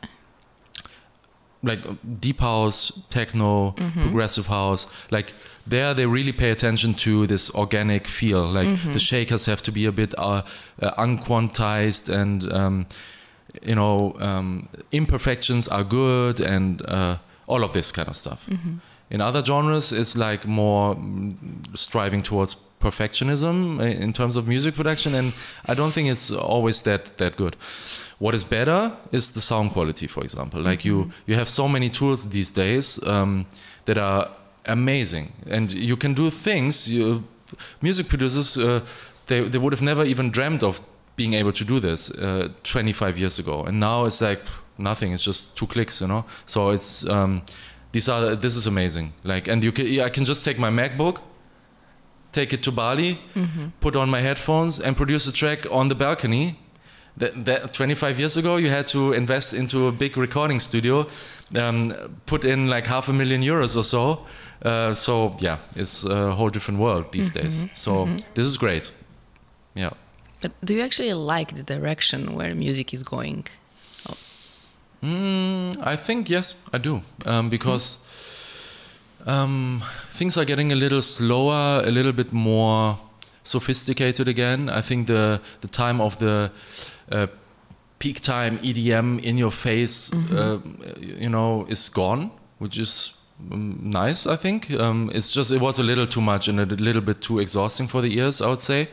Speaker 2: Like deep house, techno, progressive house. Like there, they really pay attention to this organic feel. Like the shakers have to be a bit uh, uh, unquantized and. Um, you know, um, imperfections are good and uh, all of this kind of stuff. In other genres, it's like more mm, striving towards perfectionism in terms of music production, and I don't think it's always that that good. What is better is the sound quality, for example. Like you, you have so many tools these days um, that are amazing, and you can do things. You, music producers, uh, they they would have never even dreamt of being able to do this uh, 25 years ago, and now it's like nothing. It's just two clicks, you know. So it's um, these are this is amazing. Like, and you can I can just take my MacBook, take it to Bali, put on my headphones, and produce a track on the balcony. That, that 25 years ago, you had to invest into a big recording studio, um, put in like half a million euros or so. Uh, so yeah, it's a whole different world these days. So this is great. Yeah.
Speaker 1: But do you actually like the direction where music is going?
Speaker 2: Mm, I think yes, I do, um, because um, things are getting a little slower, a little bit more sophisticated again. I think the the time of the uh, peak time EDM in your face, uh, you know, is gone, which is um, nice. I think um, it's just it was a little too much and a little bit too exhausting for the ears. I would say.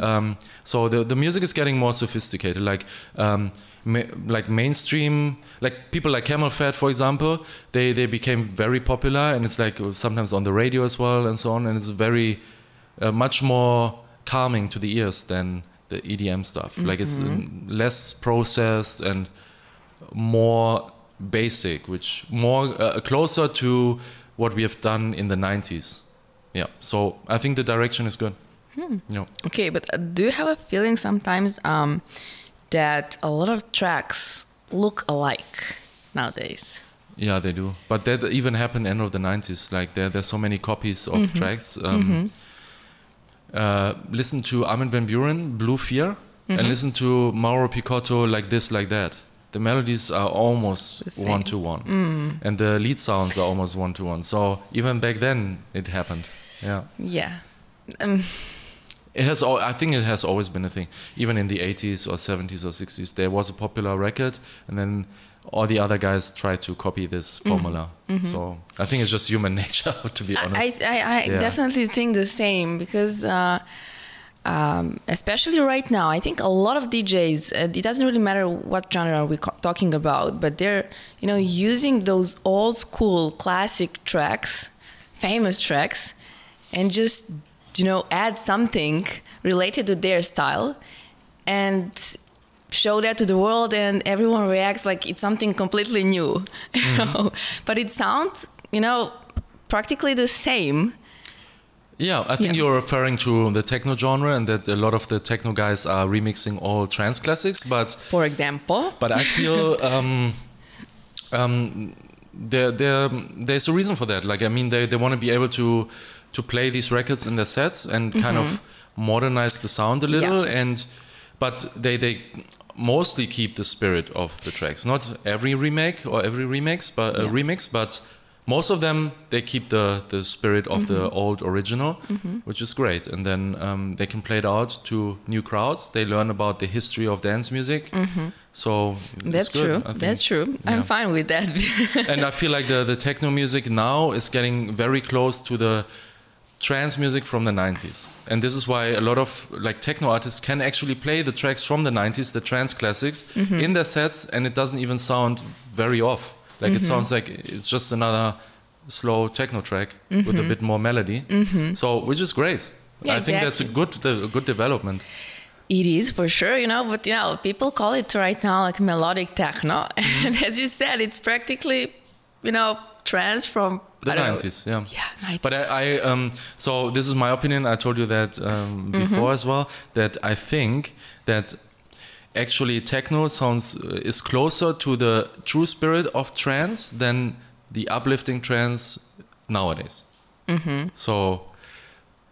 Speaker 2: Um, so the the music is getting more sophisticated, like. Um, ma- like mainstream like people like CamelPhat for example they they became very popular and it's like sometimes on the radio as well and so on and it's very uh, much more calming to the ears than the edm stuff like it's um, less processed and more basic which more uh, closer to what we have done in the 90s yeah so i think the direction is good yeah
Speaker 1: Okay, but uh, do you have a feeling sometimes um, that a lot of tracks look alike nowadays?
Speaker 2: Yeah, they do. But that even happened end of the 90s. Like there, there's so many copies of tracks. Um, uh, listen to Armin van Buuren, Blue Fear, and listen to Mauro Picotto, like this, like that. The melodies are almost one to one, and the lead sounds are almost one to one. So even back then, it happened. Yeah,
Speaker 1: Yeah. Um,
Speaker 2: it has. I think it has always been a thing. Even in the 80s or 70s or 60s, there was a popular record, and then all the other guys try to copy this formula. So I think it's just human nature, to be
Speaker 1: I,
Speaker 2: honest.
Speaker 1: I, I
Speaker 2: Yeah.
Speaker 1: definitely think the same because, uh, um, especially right now, I think a lot of DJs. Uh, it doesn't really matter what genre we're co- talking about, but they're you know using those old school classic tracks, famous tracks, and just you know add something related to their style, and show that to the world and everyone reacts like it's something completely new.
Speaker 2: Mm-hmm.
Speaker 1: but it sounds, you know, practically the same.
Speaker 2: Yeah, I think
Speaker 1: Yeah.
Speaker 2: you're referring to the techno genre and that a lot of the techno guys are remixing all trance classics, but
Speaker 1: For example.
Speaker 2: but I feel um, um, there, there, there's a reason for that. Like, I mean, they, they want to be able to to play these records in their sets and kind of modernize the sound a little, and but they they mostly keep the spirit of the tracks. Not every remake or every remix, but uh,
Speaker 1: Yeah.
Speaker 2: remix, but most of them they keep the the spirit of the old original, which is great. And then um, they can play it out to new crowds. They learn about the history of dance music. So
Speaker 1: That's
Speaker 2: good,
Speaker 1: true. That's true. I'm fine with that.
Speaker 2: and I feel like the the techno music now is getting very close to the trance music from the 90s. And this is why a lot of like techno artists can actually play the tracks from the 90s, the trance classics,
Speaker 1: Mm-hmm.
Speaker 2: in their sets, and it doesn't even sound very off. Like
Speaker 1: Mm-hmm.
Speaker 2: it sounds like it's just another slow techno track with
Speaker 1: Mm-hmm.
Speaker 2: a bit more melody. So, which is great.
Speaker 1: Yeah,
Speaker 2: I think that's a good, a good development.
Speaker 1: It is for sure, you know, but you know, people call it right now like melodic techno.
Speaker 2: Mm-hmm.
Speaker 1: And as you said, it's practically, you know, trance from
Speaker 2: The
Speaker 1: I don't know,
Speaker 2: 90s, yeah.
Speaker 1: Yeah, 90s.
Speaker 2: But I, I um, so this is my opinion. I told you that um, before as well. That I think that actually techno sounds uh, is closer to the true spirit of trance than the uplifting trance nowadays. mm-hmm. So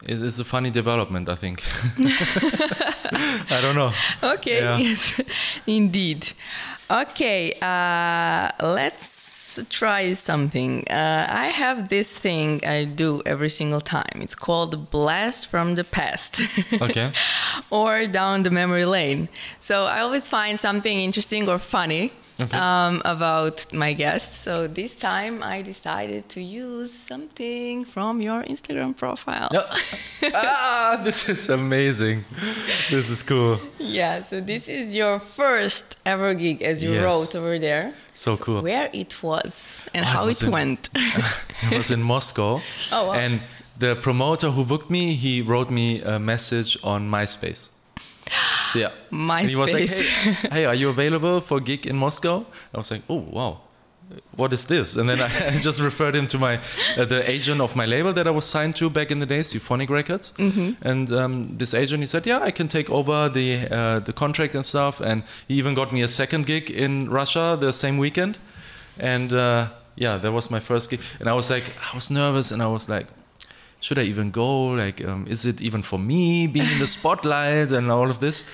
Speaker 2: it- it's a funny development, I think. I don't know.
Speaker 1: Okay,
Speaker 2: Yeah.
Speaker 1: yes, indeed. Okay, uh, let's try something. Uh, I have this thing I do every single time. It's called Blast from the Past.
Speaker 2: Okay.
Speaker 1: or down the memory lane. So I always find something interesting or funny
Speaker 2: Okay.
Speaker 1: um, about my guest. So this time I decided to use something from your Instagram profile.
Speaker 2: Yeah. ah, this is amazing. This is cool.
Speaker 1: Yeah, so this is your first ever gig, as you
Speaker 2: Yes.
Speaker 1: wrote over there.
Speaker 2: So cool.
Speaker 1: Where it was and
Speaker 2: Oh,
Speaker 1: how
Speaker 2: was
Speaker 1: it
Speaker 2: in-
Speaker 1: went.
Speaker 2: it was in Moscow.
Speaker 1: Oh, wow.
Speaker 2: And the promoter who booked me, he wrote me a message on MySpace. Yeah. And he was like, hey, hey, are you available for a gig in Moscow? I was like, oh, wow. What is this? And then I, I just referred him to my uh, the agent of my label that I was signed to back in the days, Euphonic Records.
Speaker 1: Mm-hmm.
Speaker 2: And um, this agent, he said, yeah, I can take over the uh, the contract and stuff. And he even got me a second gig in Russia the same weekend. And uh, yeah, that was my first gig. And I was like, I was nervous, and I was like, should I even go? Like, um, is it even for me being in the spotlight and all of this?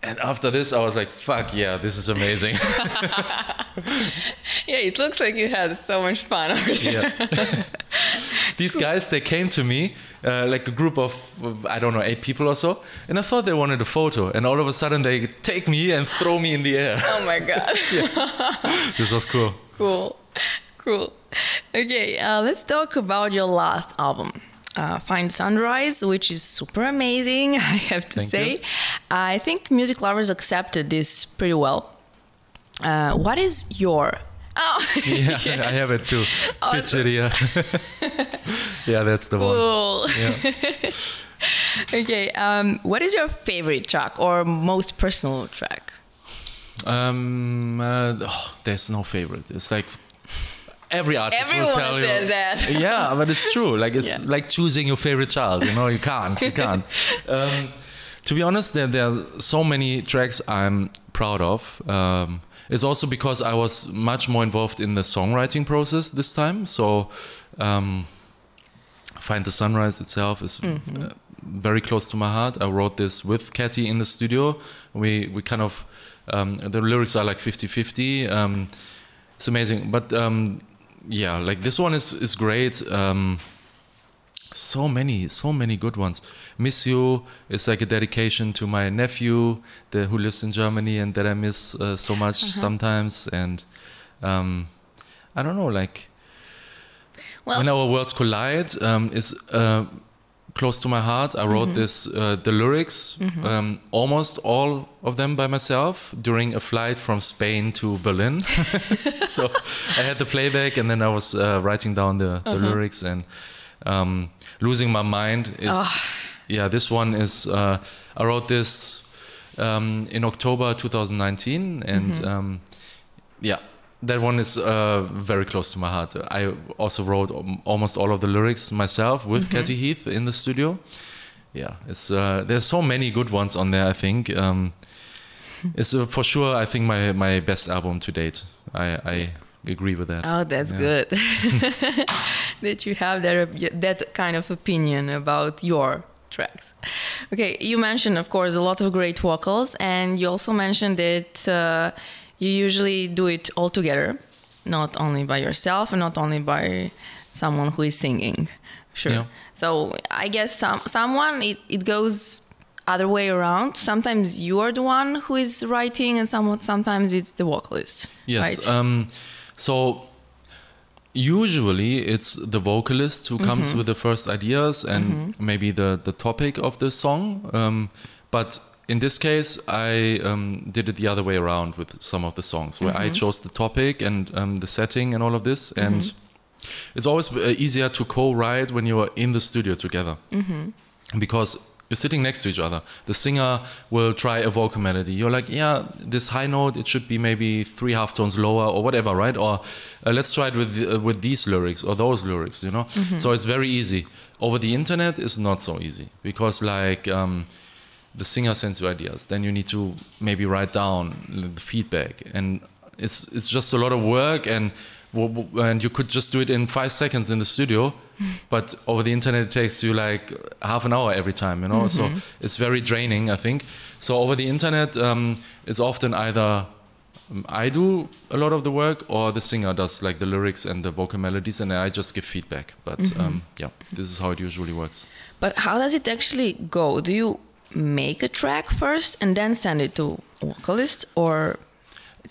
Speaker 2: And after this, I was like, fuck yeah, this is amazing.
Speaker 1: yeah, it looks like you had so much fun
Speaker 2: yeah. These guys, they came to me, uh, like a group of, of, I don't know, eight people or so, and I thought they wanted a photo. And all of a sudden, they take me and throw me in the air.
Speaker 1: Oh my god.
Speaker 2: This was cool.
Speaker 1: cool cool okay uh, let's talk about your last album uh, find sunrise which is super amazing i have to
Speaker 2: Thank
Speaker 1: say
Speaker 2: you.
Speaker 1: i think music lovers accepted this pretty well uh, what is your oh
Speaker 2: Yeah, I have it too. Picture the, uh, yeah, that's the one. Yeah.
Speaker 1: okay um, what is your favorite track or most personal track
Speaker 2: Um, uh, oh, there's no favorite. It's like every artist
Speaker 1: Everyone
Speaker 2: will tell
Speaker 1: says
Speaker 2: you.
Speaker 1: that.
Speaker 2: yeah, but it's true. Like it's
Speaker 1: Yeah.
Speaker 2: like choosing your favorite child. You know, you can't. You can't. um, to be honest, there there are so many tracks I'm proud of. Um, it's also because I was much more involved in the songwriting process this time. So, um, Find the Sunrise itself is uh, very close to my heart. I wrote this with Katy in the studio. We we kind of um, the lyrics are like 50-50. Um, it's amazing, but um, yeah, like this one is is great. Um, so many, so many good ones. Miss You is like a dedication to my nephew the, who lives in Germany and that I miss uh, so much sometimes. And um, I don't know, like
Speaker 1: well
Speaker 2: when our worlds collide um, is uh, close to my heart. I wrote this uh, the lyrics um, almost all of them by myself during a flight from Spain to Berlin. so I had the playback and then I was uh, writing down the, the lyrics and um, losing my mind is yeah this one is uh, I wrote this um, in October 2019, and
Speaker 1: Mm-hmm.
Speaker 2: um, yeah, that one is uh, very close to my heart. I also wrote almost all of the lyrics myself with
Speaker 1: Mm-hmm.
Speaker 2: Katy Heath in the studio. Yeah, it's uh, there's so many good ones on there. I think um, it's uh, for sure. I think my my best album to date. I, I agree with that.
Speaker 1: Oh, that's
Speaker 2: Yeah.
Speaker 1: good. that you have that that kind of opinion about your tracks. Okay, you mentioned, of course, a lot of great vocals, and you also mentioned that uh, you usually do it all together, not only by yourself and not only by someone who is singing. Sure.
Speaker 2: Yeah.
Speaker 1: So I guess some someone it, it goes other way around. Sometimes you are the one who is writing, and somewhat sometimes it's the vocalist.
Speaker 2: Yes.
Speaker 1: Right?
Speaker 2: Um, so usually it's the vocalist who comes
Speaker 1: Mm-hmm.
Speaker 2: with the first ideas and maybe the the topic of the song. Um, but in this case, I um, did it the other way around with some of the songs, where
Speaker 1: Mm-hmm.
Speaker 2: I chose the topic and um, the setting and all of this, and it's always uh, easier to co-write when you are in the studio together because you're sitting next to each other. The singer will try a vocal melody. You're like, yeah, this high note it should be maybe three half tones lower or whatever, right? Or uh, let's try it with uh, with these lyrics or those lyrics, you know. So it's very easy. Over the internet it's not so easy because like. Um, the singer sends you ideas. Then you need to maybe write down the feedback. And it's it's just a lot of work and and you could just do it in five seconds in the studio. But over the internet it takes you like half an hour every time you know? So it's very draining i think. So over the internet um, it's often either um, I do a lot of the work, or the singer does like the lyrics and the vocal melodies, and I just give feedback. But um, yeah, this is how it usually works.
Speaker 1: But how does it actually go? Do you make a track first and then send it to vocalist, or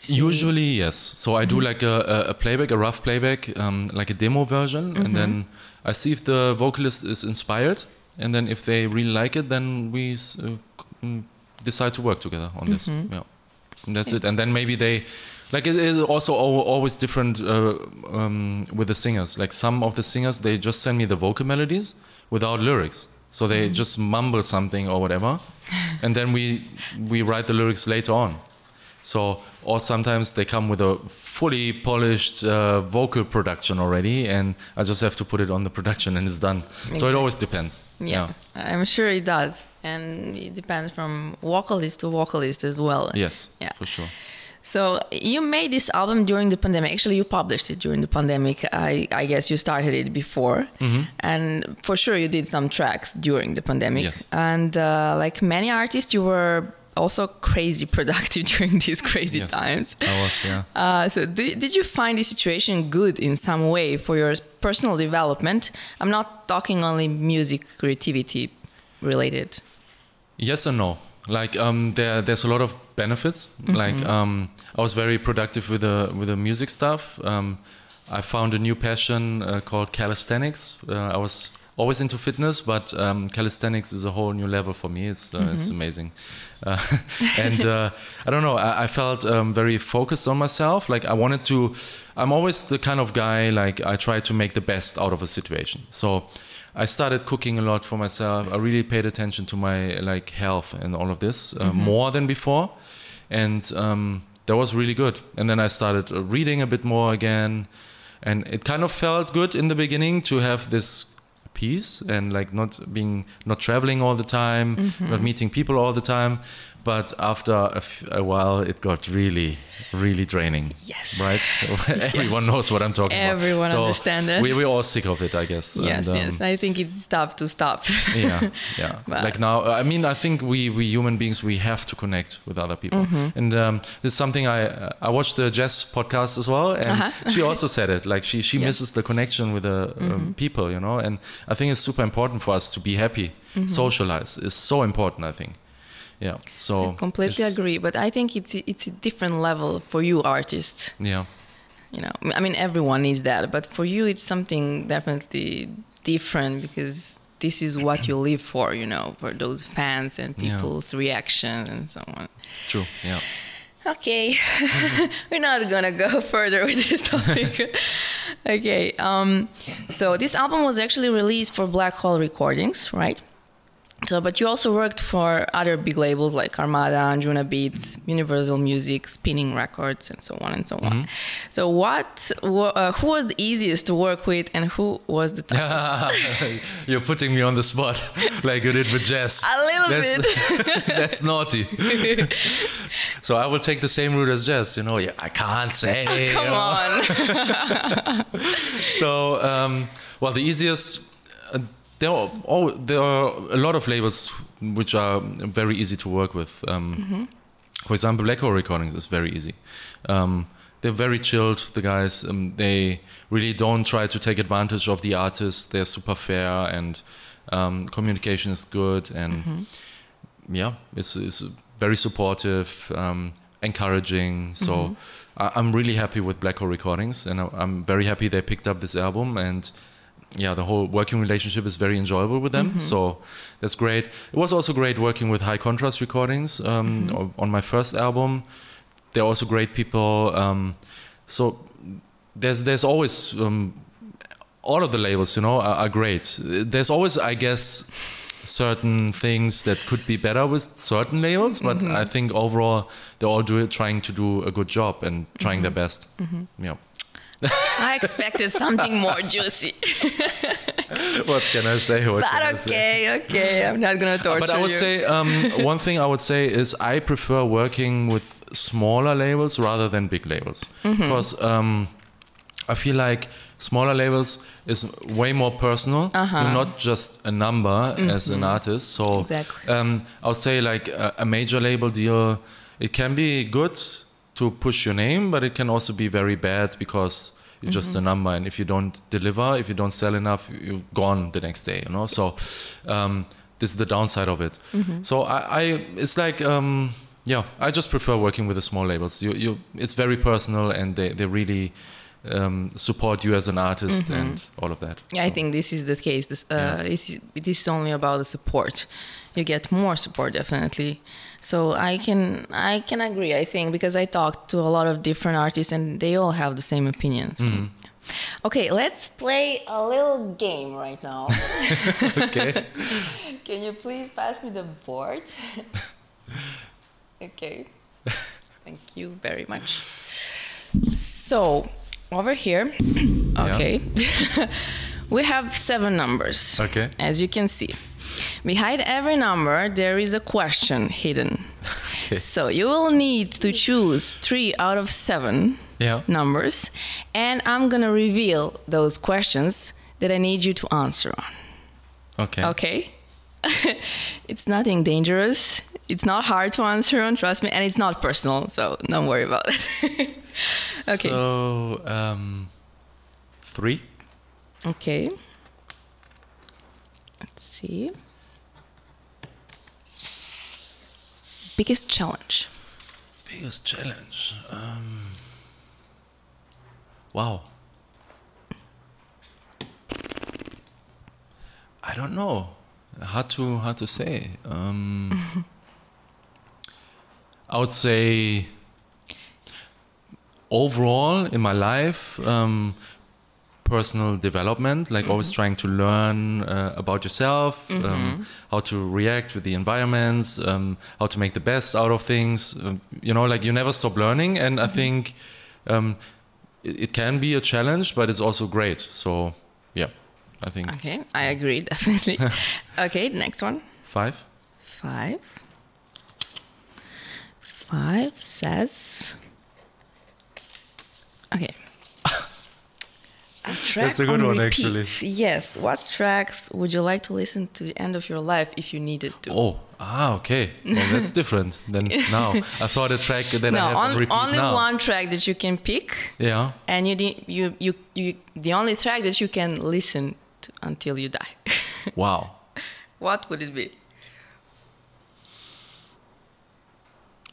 Speaker 2: Usually, yes. So I do like a, a, playback, a rough playback, um, like a demo version, and then I see if the vocalist is inspired, and then if they really like it, then we uh, mm, decide to work together on this. Yeah, and that's it. And then maybe they, like, it is also always different uh, um, with the singers. Like some of the singers, they just send me the vocal melodies without lyrics. So they just mumble something or whatever, and then we we write the lyrics later on. So, or sometimes they come with a fully polished uh, vocal production already, and I just have to put it on the production and it's done. So it always depends.
Speaker 1: yeah, I'm sure it does, and it depends from vocalist to vocalist as well.
Speaker 2: Yes.
Speaker 1: Yeah.
Speaker 2: For sure.
Speaker 1: So you made this album during the pandemic. Actually, you published it during the pandemic. I, I guess you started it before,
Speaker 2: Mm-hmm.
Speaker 1: and for sure you did some tracks during the pandemic.
Speaker 2: Yes.
Speaker 1: And uh, like many artists, you were also crazy productive during these crazy
Speaker 2: Yes.
Speaker 1: times.
Speaker 2: I was. Yeah.
Speaker 1: Uh, so did, did you find this situation good in some way for your personal development? I'm not talking only music creativity related.
Speaker 2: Yes and no. Like um, there, there's a lot of benefits. Like um, I was very productive with the with the music stuff. Um, I found a new passion uh, called calisthenics. Uh, I was always into fitness, but um, calisthenics is a whole new level for me. It's uh, it's amazing, uh, and uh, I don't know. I, I felt um, very focused on myself. Like I wanted to. I'm always the kind of guy like I try to make the best out of a situation. So. I started cooking a lot for myself. I really paid attention to my like health and all of this uh, more than before, and um, that was really good. And then I started uh, reading a bit more again, and it kind of felt good in the beginning to have this peace and like not being not traveling all the time, not meeting people all the time. But after a, f- a while, it got really, really draining.
Speaker 1: Yes.
Speaker 2: Right. Everyone knows what I'm talking
Speaker 1: Everyone
Speaker 2: about. So
Speaker 1: understand that.
Speaker 2: We we're all sick of it, I guess.
Speaker 1: Yes,
Speaker 2: And, um,
Speaker 1: yes. I think it's tough to stop.
Speaker 2: yeah yeah
Speaker 1: But-
Speaker 2: like now i mean i think we we human beings we have to connect with other people
Speaker 1: Mm-hmm.
Speaker 2: and um, this is something i i watched the jess podcast as well and
Speaker 1: Uh-huh.
Speaker 2: she also said it like she she misses the connection with the
Speaker 1: Mm-hmm.
Speaker 2: um, people you know and i think it's super important for us to be happy
Speaker 1: Mm-hmm.
Speaker 2: socialize is so important i think yeah so
Speaker 1: I completely agree, but I think it's it's a different level for you artists.
Speaker 2: yeah
Speaker 1: You know, I mean, everyone needs that, but for you, it's something definitely different because this is what you live for. You know, for those fans and
Speaker 2: Yeah.
Speaker 1: people's reaction and so on.
Speaker 2: true yeah
Speaker 1: Okay, we're not gonna go further with this topic. okay, um, so this album was actually released for Black Hole Recordings, right? So, but you also worked for other big labels like Armada, Anjunabeats, Universal Music, Spinnin' Records, and so on and so on. So, what uh, who was the easiest to work with, and who was the toughest?
Speaker 2: You're putting me on the spot like you did with Jess.
Speaker 1: A little
Speaker 2: that's, that's naughty. so I will take the same route as Jess. You know, yeah, I can't say.
Speaker 1: Come
Speaker 2: you know.
Speaker 1: on.
Speaker 2: So, um, well, the easiest. There are all, there are a lot of labels which are very easy to work with. Um, For example, Black Hole Recordings is very easy. Um, they're very chilled. The guys um, they really don't try to take advantage of the artist. They're super fair and um, communication is good and yeah, it's, it's very supportive, um, encouraging. So I, I'm really happy with Black Hole Recordings, and I, I'm very happy they picked up this album. And yeah, the whole working relationship is very enjoyable with them. So that's great. It was also great working with High Contrast Recordings um, o- on my first album. They're also great people. Um, so there's there's always um, all of the labels, you know, are, are great. There's always, I guess, certain things that could be better with certain labels, but I think overall they're all do, trying to do a good job and trying their best. Yeah.
Speaker 1: I expected something more juicy.
Speaker 2: what can I say? What
Speaker 1: But
Speaker 2: say?
Speaker 1: okay, okay, I'm not gonna torture you.
Speaker 2: But I would
Speaker 1: you.
Speaker 2: say um, one thing I would say is I prefer working with smaller labels rather than big labels
Speaker 1: Mm-hmm.
Speaker 2: because um, I feel like smaller labels is way more personal. You're not just a number as an artist. So
Speaker 1: Uh-huh. Mm-hmm. Exactly.
Speaker 2: um, I would say like a, a major label deal, it can be good to push your name, but it can also be very bad because you're just
Speaker 1: Mm-hmm.
Speaker 2: a number. And if you don't deliver, if you don't sell enough, you're gone the next day. You know. So um, this is the downside of it.
Speaker 1: Mm-hmm.
Speaker 2: So I, I it's like. Um, yeah, I just prefer working with the small labels. You, you, it's very personal, and they, they really um, support you as an artist and all of that.
Speaker 1: Mm-hmm. Yeah, I think this is the case. This, uh,
Speaker 2: Yeah.
Speaker 1: is, this is only about the support. You get more support, definitely. So I can I can agree. I think because I talked to a lot of different artists and they all have the same opinions.
Speaker 2: Mm-hmm.
Speaker 1: Okay, let's play a little game right now.
Speaker 2: okay.
Speaker 1: Can you please pass me the board? okay. Thank you very much. So, over here, okay, we have seven numbers.
Speaker 2: Okay.
Speaker 1: As you can see. Behind every number, there is a question hidden.
Speaker 2: Okay.
Speaker 1: So, you will need to choose three out of seven
Speaker 2: Yeah.
Speaker 1: numbers, and I'm gonna reveal those questions that I need you to answer on.
Speaker 2: Okay.
Speaker 1: Okay. it's nothing dangerous. It's not hard to answer on, trust me, and it's not personal, so don't worry about it. okay.
Speaker 2: So um, three.
Speaker 1: Okay. Let's see. Biggest challenge.
Speaker 2: Biggest challenge. Um, wow. I don't know. Hard to hard to say. Um, I would say overall in my life, um, personal development, like always trying to learn uh, about yourself, um, how to react with the environments, um, how to make the best out of things. Um, you know, like you never stop learning, and I think um, it, it can be a challenge, but it's also great. So, yeah, I think
Speaker 1: Okay, I agree, definitely. okay, next one.
Speaker 2: five.
Speaker 1: Five. Five says. Okay. A track
Speaker 2: That's a good
Speaker 1: on
Speaker 2: one,
Speaker 1: repeat.
Speaker 2: actually.
Speaker 1: Yes. What tracks would you like to listen to the end of your life if you needed to?
Speaker 2: Oh, ah, okay. Well, that's different than now. I thought a track that I
Speaker 1: no,
Speaker 2: have on
Speaker 1: on,
Speaker 2: repeat
Speaker 1: only
Speaker 2: now.
Speaker 1: one track that you can pick,
Speaker 2: Yeah.
Speaker 1: and you, de- you, you, you, the only track that you can listen to until you die.
Speaker 2: Wow.
Speaker 1: what would it be?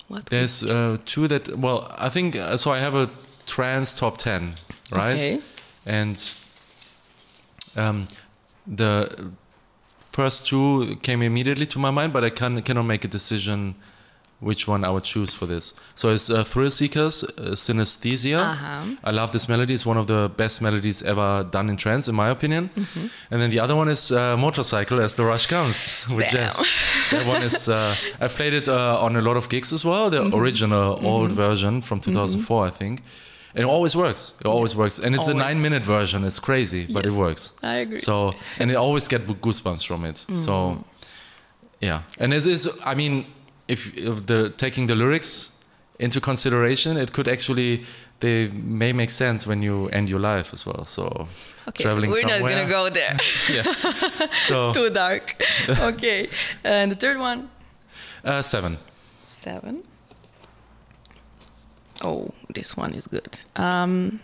Speaker 1: What?
Speaker 2: There's uh, two that. Well, I think uh, so. I have a trance top ten, right?
Speaker 1: Okay.
Speaker 2: And um, the first two came immediately to my mind, but I can cannot make a decision which one I would choose for this. So it's uh, Thrillseekers, uh, Synaesthesia.
Speaker 1: Uh-huh.
Speaker 2: I love this melody. It's one of the best melodies ever done in trance, in my opinion.
Speaker 1: Mm-hmm.
Speaker 2: And then the other one is uh, Motorcycle as the Rush Comes with
Speaker 1: Damn.
Speaker 2: Jes. that one is, uh, I played it uh, on a lot of gigs as well, the
Speaker 1: Mm-hmm.
Speaker 2: original old version from 2004, I think. And it always works. It always works. And it's a nine minute version. It's crazy, but it works.
Speaker 1: I agree.
Speaker 2: So, and I always get goosebumps from it.
Speaker 1: Mm.
Speaker 2: So, yeah. And this is. I mean, if, if the taking the lyrics into consideration, it could actually, they may make sense when you end your life as well. So,
Speaker 1: okay,
Speaker 2: traveling
Speaker 1: we're
Speaker 2: somewhere.
Speaker 1: not gonna go there.
Speaker 2: yeah. So,
Speaker 1: Too dark. okay, and the third one,
Speaker 2: uh, seven.
Speaker 1: seven. Oh, this one is good. Um,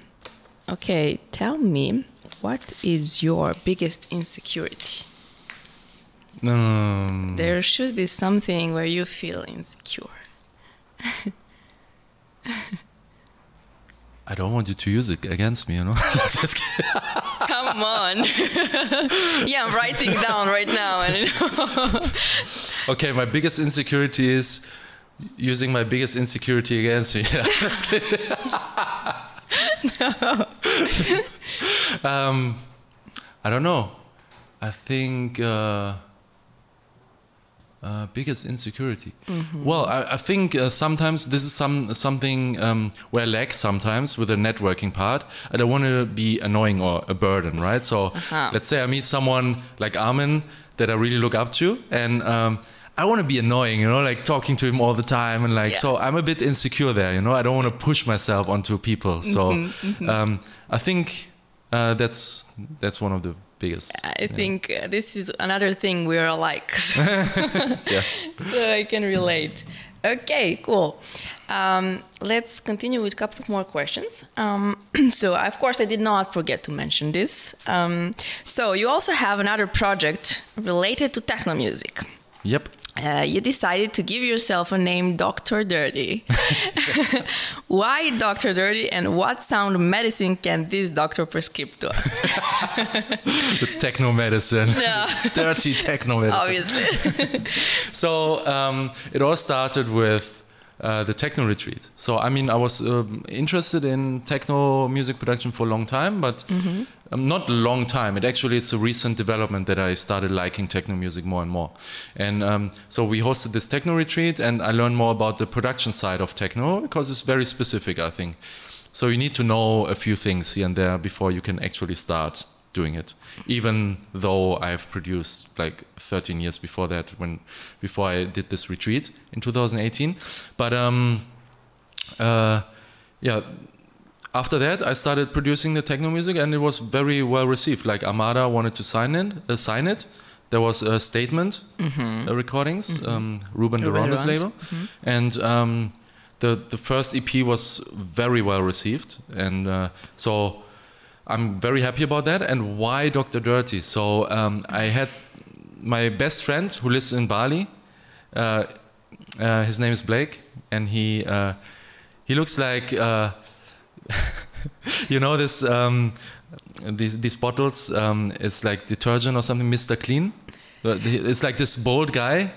Speaker 1: okay, tell me, what is your biggest insecurity?
Speaker 2: Um,
Speaker 1: There should be something where you feel insecure.
Speaker 2: I don't want you to use it against me, you know?
Speaker 1: Come on. yeah, I'm writing down right now. And
Speaker 2: okay, my biggest insecurity is using my biggest insecurity against. Yeah, just kidding. um, I don't know. I think uh, uh, biggest insecurity. Well, I, I think uh, sometimes this is some something um, where I lack sometimes with the networking part. I don't want to be annoying or a burden, right? So
Speaker 1: Uh-huh.
Speaker 2: let's say I meet someone like Armin that I really look up to, and um, I want to be annoying, you know, like talking to him all the time, and like
Speaker 1: Yeah.
Speaker 2: so I'm a bit insecure there, you know. I don't want to push myself onto people, so Um, I think uh, that's that's one of the biggest.
Speaker 1: I think uh, this is another thing we're alike. So,
Speaker 2: Yeah.
Speaker 1: so I can relate. Okay, cool. Um, let's continue with a couple of more questions. Um, so, of course, I did not forget to mention this. Um, so, you also have another project related to techno music.
Speaker 2: Yep.
Speaker 1: Uh, you decided to give yourself a name, Dr. Dirty. Why Dr. Dirty and what sound medicine can this doctor prescribe to us?
Speaker 2: The techno medicine,
Speaker 1: Yeah.
Speaker 2: dirty techno medicine.
Speaker 1: Obviously.
Speaker 2: So um, it all started with uh, the techno retreat. So I mean, I was um, interested in techno music production for a long time, but um, not a long time. It actually it's a recent development that I started liking techno music more and more. And um, so we hosted this techno retreat, and I learned more about the production side of techno because it's very specific, I think. So you need to know a few things here and there before you can actually start doing it. Even though I've produced like 13 years before that, when before I did this retreat in 2018. But um, uh, yeah, after that I started producing the techno music, and it was very well received. Like Armada wanted to sign it, uh, sign it. There was a statement uh, recordings, um, Ruben Duran's label, and um, the the first EP was very well received, and uh, so I'm very happy about that. And why Dr. Dirty? So um, I had my best friend who lives in Bali. Uh, uh, his name is Blake, and he uh, he looks like uh, you know this um, these these bottles. Um, it's like detergent or something, Mr. Clean. It's like this bold guy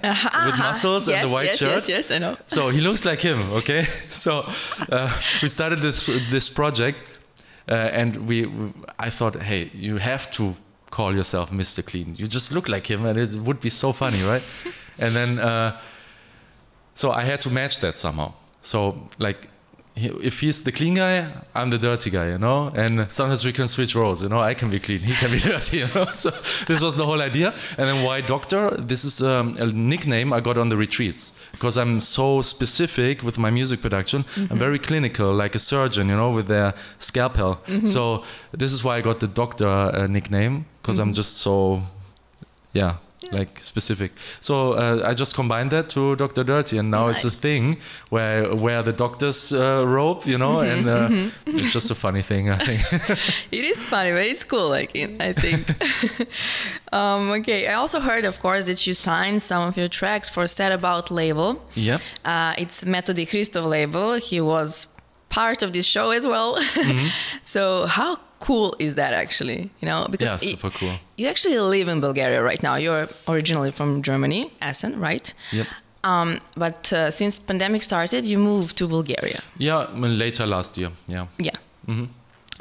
Speaker 2: with muscles
Speaker 1: yes,
Speaker 2: and the white
Speaker 1: yes,
Speaker 2: shirt.
Speaker 1: Yes, yes, I know.
Speaker 2: So he looks like him, okay? So uh, we started this this project, uh, and we, I thought, hey, you have to call yourself Mr. Clean. You just look like him, and it would be so funny, right? and then, uh, so I had to match that somehow. So like, if he's the clean guy, I'm the dirty guy, you know. And sometimes we can switch roles, you know. I can be clean, he can be dirty, you know. So this was the whole idea. And then why doctor? This is um, a nickname I got on the retreats because I'm so specific with my music production. I'm very clinical, like a surgeon, you know, with their scalpel. So this is why I got the doctor uh, nickname because I'm just so, yeah. Like specific, so uh, I just combined that to Doctor Dirty, and now it's a thing where I wear the doctor's uh, robe, you know, and uh, it's just a funny thing, I think.
Speaker 1: It is funny, but it's cool. Like I think. um, okay, I also heard, of course, that you signed some of your tracks for Set About label.
Speaker 2: yep.
Speaker 1: Uh, it's Metodi Hristov label. He was part of this show as well.
Speaker 2: Mm-hmm.
Speaker 1: so how cool is that actually? You know, because
Speaker 2: Yeah,
Speaker 1: it-
Speaker 2: super cool.
Speaker 1: you actually live in Bulgaria right now. You're originally from Germany, Essen, right?
Speaker 2: Yep.
Speaker 1: Um, but uh, since pandemic started, you moved to Bulgaria.
Speaker 2: Yeah, later last year. Yeah.
Speaker 1: Yeah.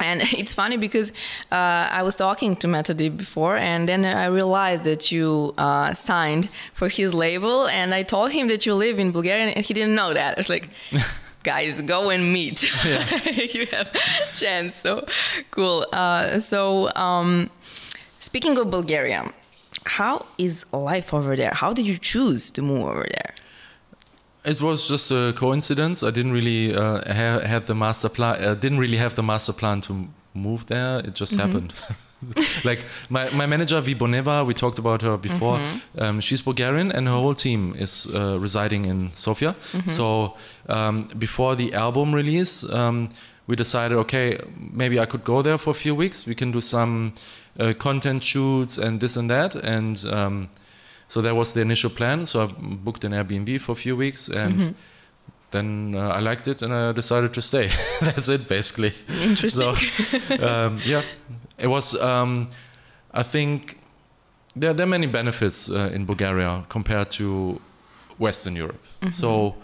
Speaker 1: And it's funny because uh, I was talking to Metodi before, and then I realized that you uh, signed for his label, and I told him that you live in Bulgaria, and he didn't know that. I was like, guys, go and meet. you have chance. So cool. Uh, so um, speaking of Bulgaria, how is life over there? How did you choose to move over there?
Speaker 2: It was just a coincidence. I didn't really uh, ha- had the master plan. Uh, didn't really have the master plan to move there. It just happened. like my, my manager Viboneva, we talked about her before. Um, she's Bulgarian, and her whole team is uh, residing in Sofia. So um, before the album release, um, we decided, okay, maybe I could go there for a few weeks. We can do some uh, content shoots and this and that, and um, so that was the initial plan. So I booked an Airbnb for a few weeks, and then uh, I liked it, and I decided to stay. That's it, basically.
Speaker 1: Interesting.
Speaker 2: So, um, yeah, it was. Um, I think there, there are many benefits uh, in Bulgaria compared to Western Europe. So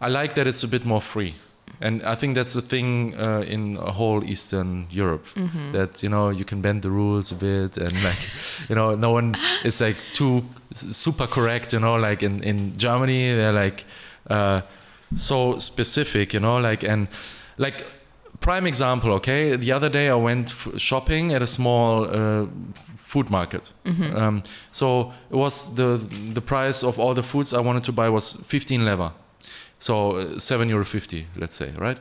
Speaker 2: I like that it's a bit more free. And I think that's the thing uh, in a whole Eastern Europe that you know you can bend the rules a bit and like you know no one is like too super correct you know like in in Germany they're like uh, so specific you know like and like prime example okay the other day I went f- shopping at a small uh, food market um, so it was the the price of all the foods I wanted to buy was 15 lever so uh, seven euro fifty, let's say, right?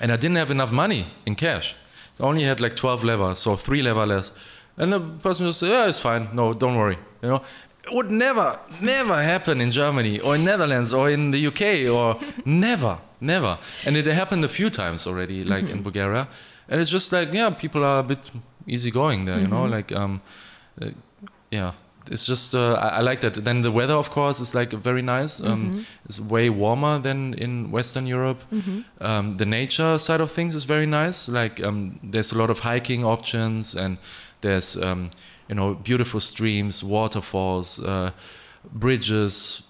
Speaker 2: And I didn't have enough money in cash. I only had like twelve levers, so three lever less. And the person just said, "Yeah, it's fine. No, don't worry." You know, would never, never happen in Germany or in Netherlands or in the UK or never, never. And it happened a few times already, like in Bulgaria. And it's just like, yeah, people are a bit easygoing there, you know, like, um, uh, yeah. It's just uh, I, I like that. Then the weather, of course, is like very nice. Um, It's way warmer than in Western Europe. Um, the nature side of things is very nice. Like um, there's a lot of hiking options, and there's um, you know beautiful streams, waterfalls, uh, bridges.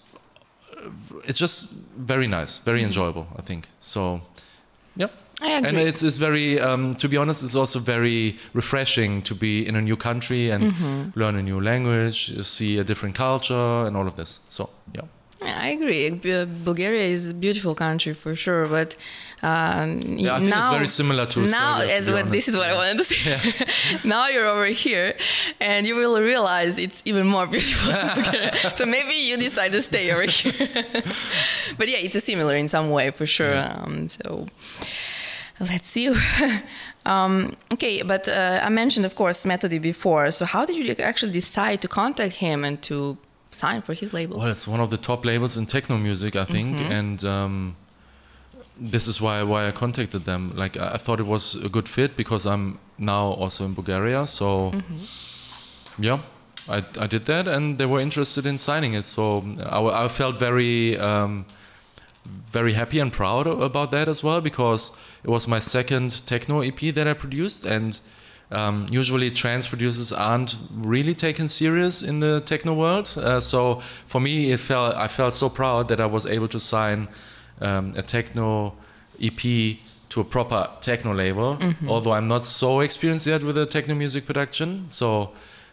Speaker 2: It's just very nice, very enjoyable. I think so. Yep.
Speaker 1: I agree.
Speaker 2: And it's, it's very, um, to be honest, it's also very refreshing to be in a new country and learn a new language, see a different culture, and all of this. So, yeah.
Speaker 1: Yeah, I agree. Bulgaria is a beautiful country for sure, but um,
Speaker 2: Yeah, I think
Speaker 1: now,
Speaker 2: it's very similar to
Speaker 1: now.
Speaker 2: Serbia, to
Speaker 1: what- this is what I wanted to say. now you're over here, and you will realize it's even more beautiful. so maybe you decide to stay over here. but yeah, it's a similar in some way for sure. Um, so let's see. um, okay, but uh, I mentioned, of course, Metodi before. So how did you actually decide to contact him and to sign for his label?
Speaker 2: Well, it's one of the top labels in techno music, I think, and um, this is why why I contacted them. Like I, I thought it was a good fit because I'm now also in Bulgaria, so yeah, I I did that, and they were interested in signing it. So I, I felt very. Um, very happy and proud about that as well because it was my second techno EP that I produced and um, usually trance producers aren't really taken serious in the techno world. Uh, so for me, it felt I felt so proud that I was able to sign um, a techno EP to a proper techno label. Although I'm not so experienced yet with the techno music production, so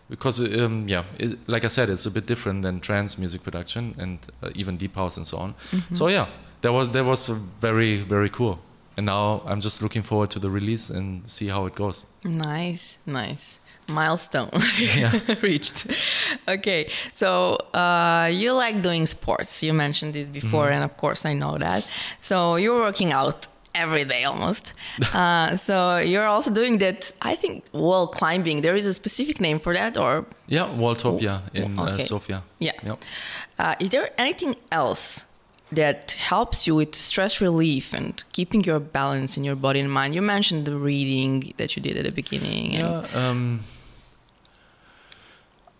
Speaker 2: because um, yeah, it, like I said, it's a bit different than trance music production and uh, even deep house and so on. So yeah, that was that was very very cool. And now I'm just looking forward to the release and see how it goes.
Speaker 1: Nice, nice. Milestone reached. Okay, so uh, you like doing sports. You mentioned this before, and of course, I know that. So you're working out every day almost. uh, so you're also doing that, I think, wall climbing. There is a specific name for that, or
Speaker 2: Yeah, Walltopia in uh,
Speaker 1: okay.
Speaker 2: Sofia.
Speaker 1: yeah.
Speaker 2: Yep.
Speaker 1: Uh, is there anything else that helps you with stress relief and keeping your balance in your body and mind? You mentioned the reading that you did at the beginning. And
Speaker 2: Yeah. Um,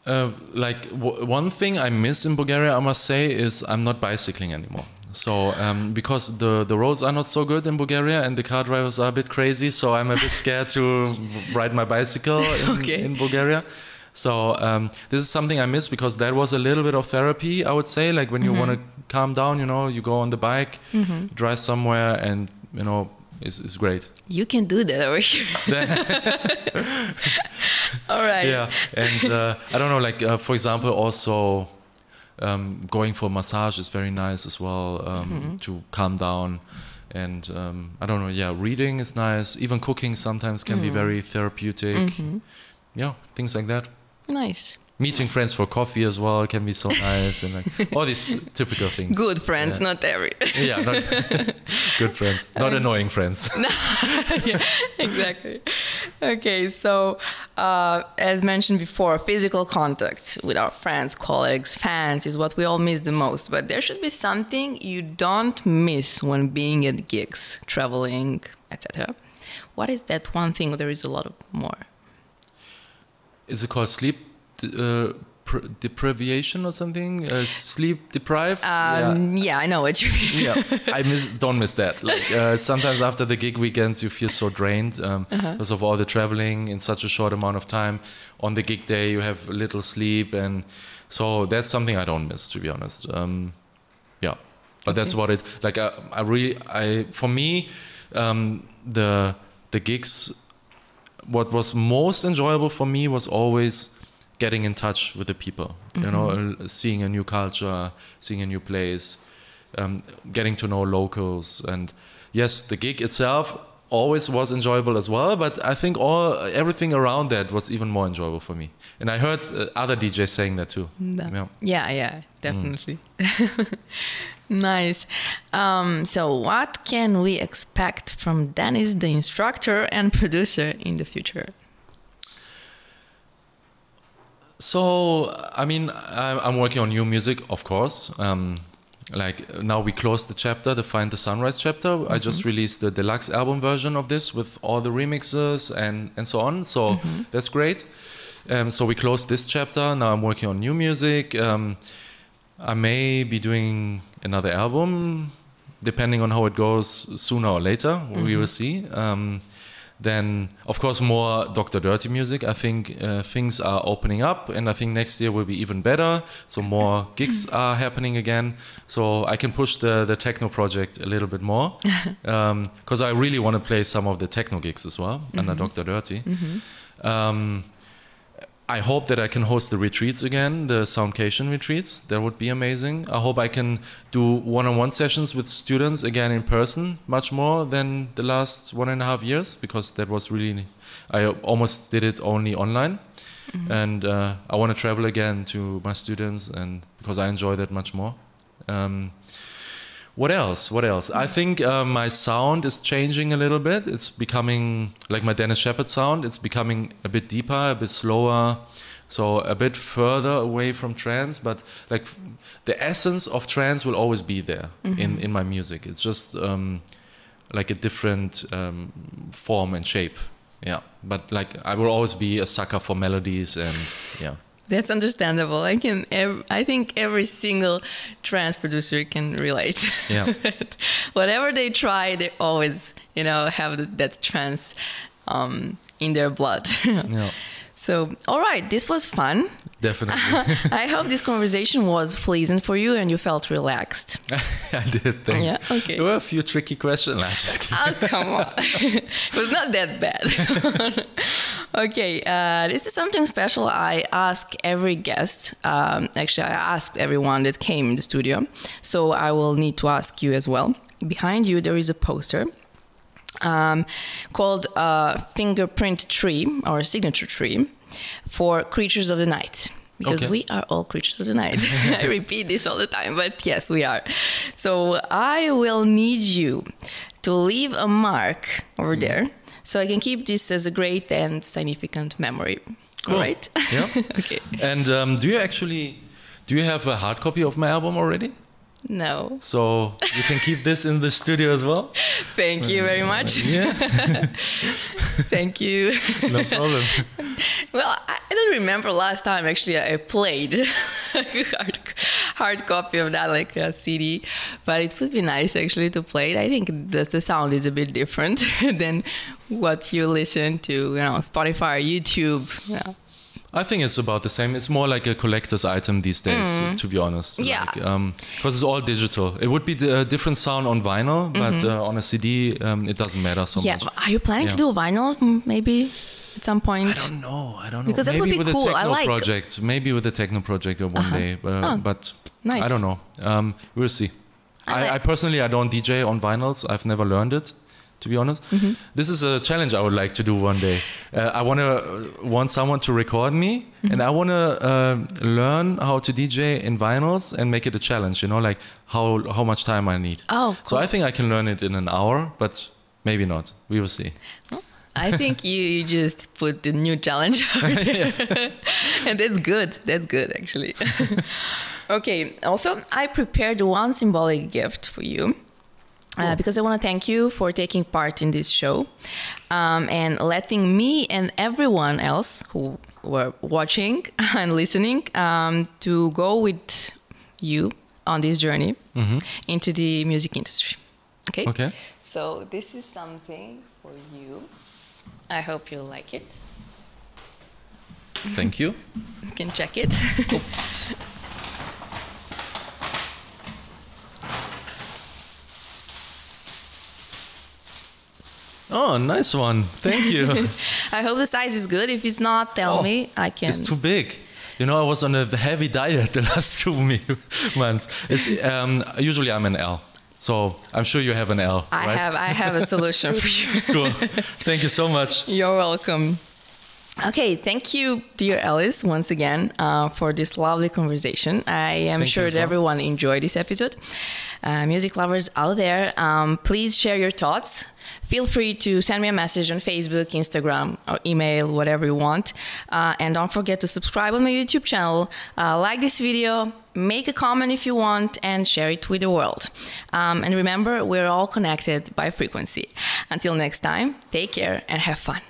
Speaker 2: uh, like w- one thing I miss in Bulgaria, I must say, is I'm not bicycling anymore. So um, because the the roads are not so good in Bulgaria and the car drivers are a bit crazy, so I'm a bit scared to ride my bicycle in,
Speaker 1: Okay.
Speaker 2: in Bulgaria. So um, this is something I miss because that was a little bit of therapy, I would say. Like when you want to calm down, you know, you go on the bike, drive somewhere, and you know, it's, it's great.
Speaker 1: You can do that over here. All right.
Speaker 2: yeah and uh, i don't know like uh, for example also um, going for massage is very nice as well um, to calm down. And um, i don't know yeah reading is nice. Even cooking sometimes can be very therapeutic. Yeah things like that
Speaker 1: Nice.
Speaker 2: meeting friends for coffee as well can be so nice and like all these typical things
Speaker 1: Good friends,
Speaker 2: Yeah.
Speaker 1: not every.
Speaker 2: yeah not good friends not annoying friends
Speaker 1: exactly. Okay, so uh, as mentioned before, physical contact with our friends, colleagues, fans is what we all miss the most. But there should be something you don't miss when being at gigs, traveling, etc. What is that one thing? There is a lot of more.
Speaker 2: Is it called sleep uh, pr- deprivation or something uh, sleep deprived Yeah.
Speaker 1: Um, yeah. I know what you mean.
Speaker 2: yeah, I miss, don't miss that. Like uh, sometimes after the gig weekends, you feel so drained um,
Speaker 1: Uh-huh.
Speaker 2: because of all the traveling in such a short amount of time. On the gig day, you have little sleep, and so that's something I don't miss, to be honest. Um, yeah, but that's what it like. I, I really, I for me, um, the the gigs. What was most enjoyable for me was always getting in touch with the people. You know, uh, seeing a new culture, seeing a new place um, getting to know locals and yes the gig itself always was enjoyable as well but i think all everything around that was even more enjoyable for me and i heard uh, other djs saying that too yeah.
Speaker 1: Yeah, yeah, definitely. nice. Um, so, what can we expect from Dennis, the instructor and producer, in the future?
Speaker 2: So, I mean, I'm working on new music, of course. Um, like now we closed the chapter, the Find the Sunrise chapter. I just released the deluxe album version of this with all the remixes and and so on. So that's great. Um, so we closed this chapter. Now I'm working on new music. Um, I may be doing another album, depending on how it goes, sooner or later. We will see. Um, then, of course, more Dr. Dirty music. I think uh, things are opening up, and I think next year will be even better. So more gigs are happening again. So I can push the the techno project a little bit more, because I really want to play some of the techno gigs as well under Dr. Dirty. Um, I hope that I can host the retreats again, the Soundcation retreats. That would be amazing. I hope I can do one-on-one sessions with students again in person, much more than the last one and a half years, because that was really. I almost did it only online, and uh, I want to travel again to my students, and because I enjoy that much more. Um, what else? What else? I think uh, my sound is changing a little bit. It's becoming like my Dennis Sheperd sound. It's becoming a bit deeper, a bit slower, so a bit further away from trance. But like the essence of trance will always be there in in my music. It's just um, like a different um, form and shape. Yeah, but like I will always be a sucker for melodies and yeah.
Speaker 1: That's understandable. I can. Ev- I think every single trance producer can relate.
Speaker 2: Yeah.
Speaker 1: Whatever they try, they always, you know, have that trance um, in their blood.
Speaker 2: Yeah,
Speaker 1: so, all right, this was fun.
Speaker 2: definitely.
Speaker 1: I hope this conversation was pleasant for you and you felt relaxed.
Speaker 2: I did. Thanks.
Speaker 1: Yeah, okay.
Speaker 2: There were a few tricky questions. Kidding.
Speaker 1: Oh, come on. it was not that bad. okay, uh, this is something special I ask every guest. Um, actually, I asked everyone that came in the studio. So I will need to ask you as well. Behind you, there is a poster um, called uh, Fingerprint Tree or Signature Tree for Creatures of the Night. Because
Speaker 2: Okay.
Speaker 1: we are all creatures of the night. I repeat this all the time, but yes, we are. So I will need you to leave a mark over there so I can keep this as a great and significant memory.
Speaker 2: Cool.
Speaker 1: All right?
Speaker 2: Yeah.
Speaker 1: okay.
Speaker 2: And um, do you actually do you have a hard copy of my album already?
Speaker 1: No.
Speaker 2: So you can keep this in the studio as well.
Speaker 1: Thank you very much.
Speaker 2: Yeah,
Speaker 1: Thank you.
Speaker 2: no problem.
Speaker 1: Well, I don't remember last time actually I played hard, hard copy of that, like uh, a CD, but it would be nice actually to play it. I think the, the sound is a bit different than what you listen to, you know, Spotify or YouTube. Yeah.
Speaker 2: I think it's about the same. It's more like a collector's item these days, to be honest.
Speaker 1: Mm. Yeah.
Speaker 2: Because it's all digital. It would be a different sound on vinyl, but uh, on a CD, um, it doesn't matter so
Speaker 1: Mm-hmm. yeah.
Speaker 2: much.
Speaker 1: but Are you planning to
Speaker 2: Yeah.
Speaker 1: do vinyl mm, maybe at some point?
Speaker 2: I don't know. I don't know.
Speaker 1: Because that would be
Speaker 2: with
Speaker 1: cool.
Speaker 2: a techno
Speaker 1: like-
Speaker 2: project. Maybe with a techno project or one
Speaker 1: Uh-huh.
Speaker 2: day. Uh,
Speaker 1: Oh,
Speaker 2: but
Speaker 1: nice.
Speaker 2: I don't know. Um, we'll see.
Speaker 1: I
Speaker 2: I, I personally, I don't DJ on vinyls. I've never learned it, to be honest.
Speaker 1: Mm-hmm.
Speaker 2: This is a challenge I would like to do one day. Uh, I want to want someone to record me,
Speaker 1: Mm-hmm.
Speaker 2: and I want to uh, learn how to DJ in vinyls and make it a challenge. You know, like how how much time I need.
Speaker 1: Oh,
Speaker 2: So I think I can learn it in an hour, but maybe not. We will see.
Speaker 1: I think you, you just put the new challenge and that's good. That's good, actually. okay, also, I prepared one symbolic gift for you. Uh, because I want to thank you for taking part in this show um, and letting me and everyone else who were watching and listening um, to go with you on this journey into the music industry. Okay?
Speaker 2: Okay.
Speaker 1: So this is something for you. I hope you'll like it.
Speaker 2: Thank you.
Speaker 1: You can check it.
Speaker 2: Oh, nice one. Thank you.
Speaker 1: I hope the size is good. If it's not, tell
Speaker 2: Oh,
Speaker 1: me. I can.
Speaker 2: It's too big. You know, I was on a heavy diet the last two months. It's um, usually I'm an L, so I'm sure you have an L.
Speaker 1: I
Speaker 2: right?
Speaker 1: have I have a solution for you.
Speaker 2: Cool. Thank you so much.
Speaker 1: You're welcome. Okay, thank you, dear Alice, once again uh, for this lovely conversation. I am
Speaker 2: Thank
Speaker 1: sure that
Speaker 2: well.
Speaker 1: everyone enjoyed this episode. Uh, music lovers out there, um, please share your thoughts. Feel free to send me a message on Facebook, Instagram, or email, whatever you want. Uh, and don't forget to subscribe on my YouTube channel, uh, like this video, make a comment if you want, and share it with the world. Um, and remember, we're all connected by frequency. Until next time, take care and have fun.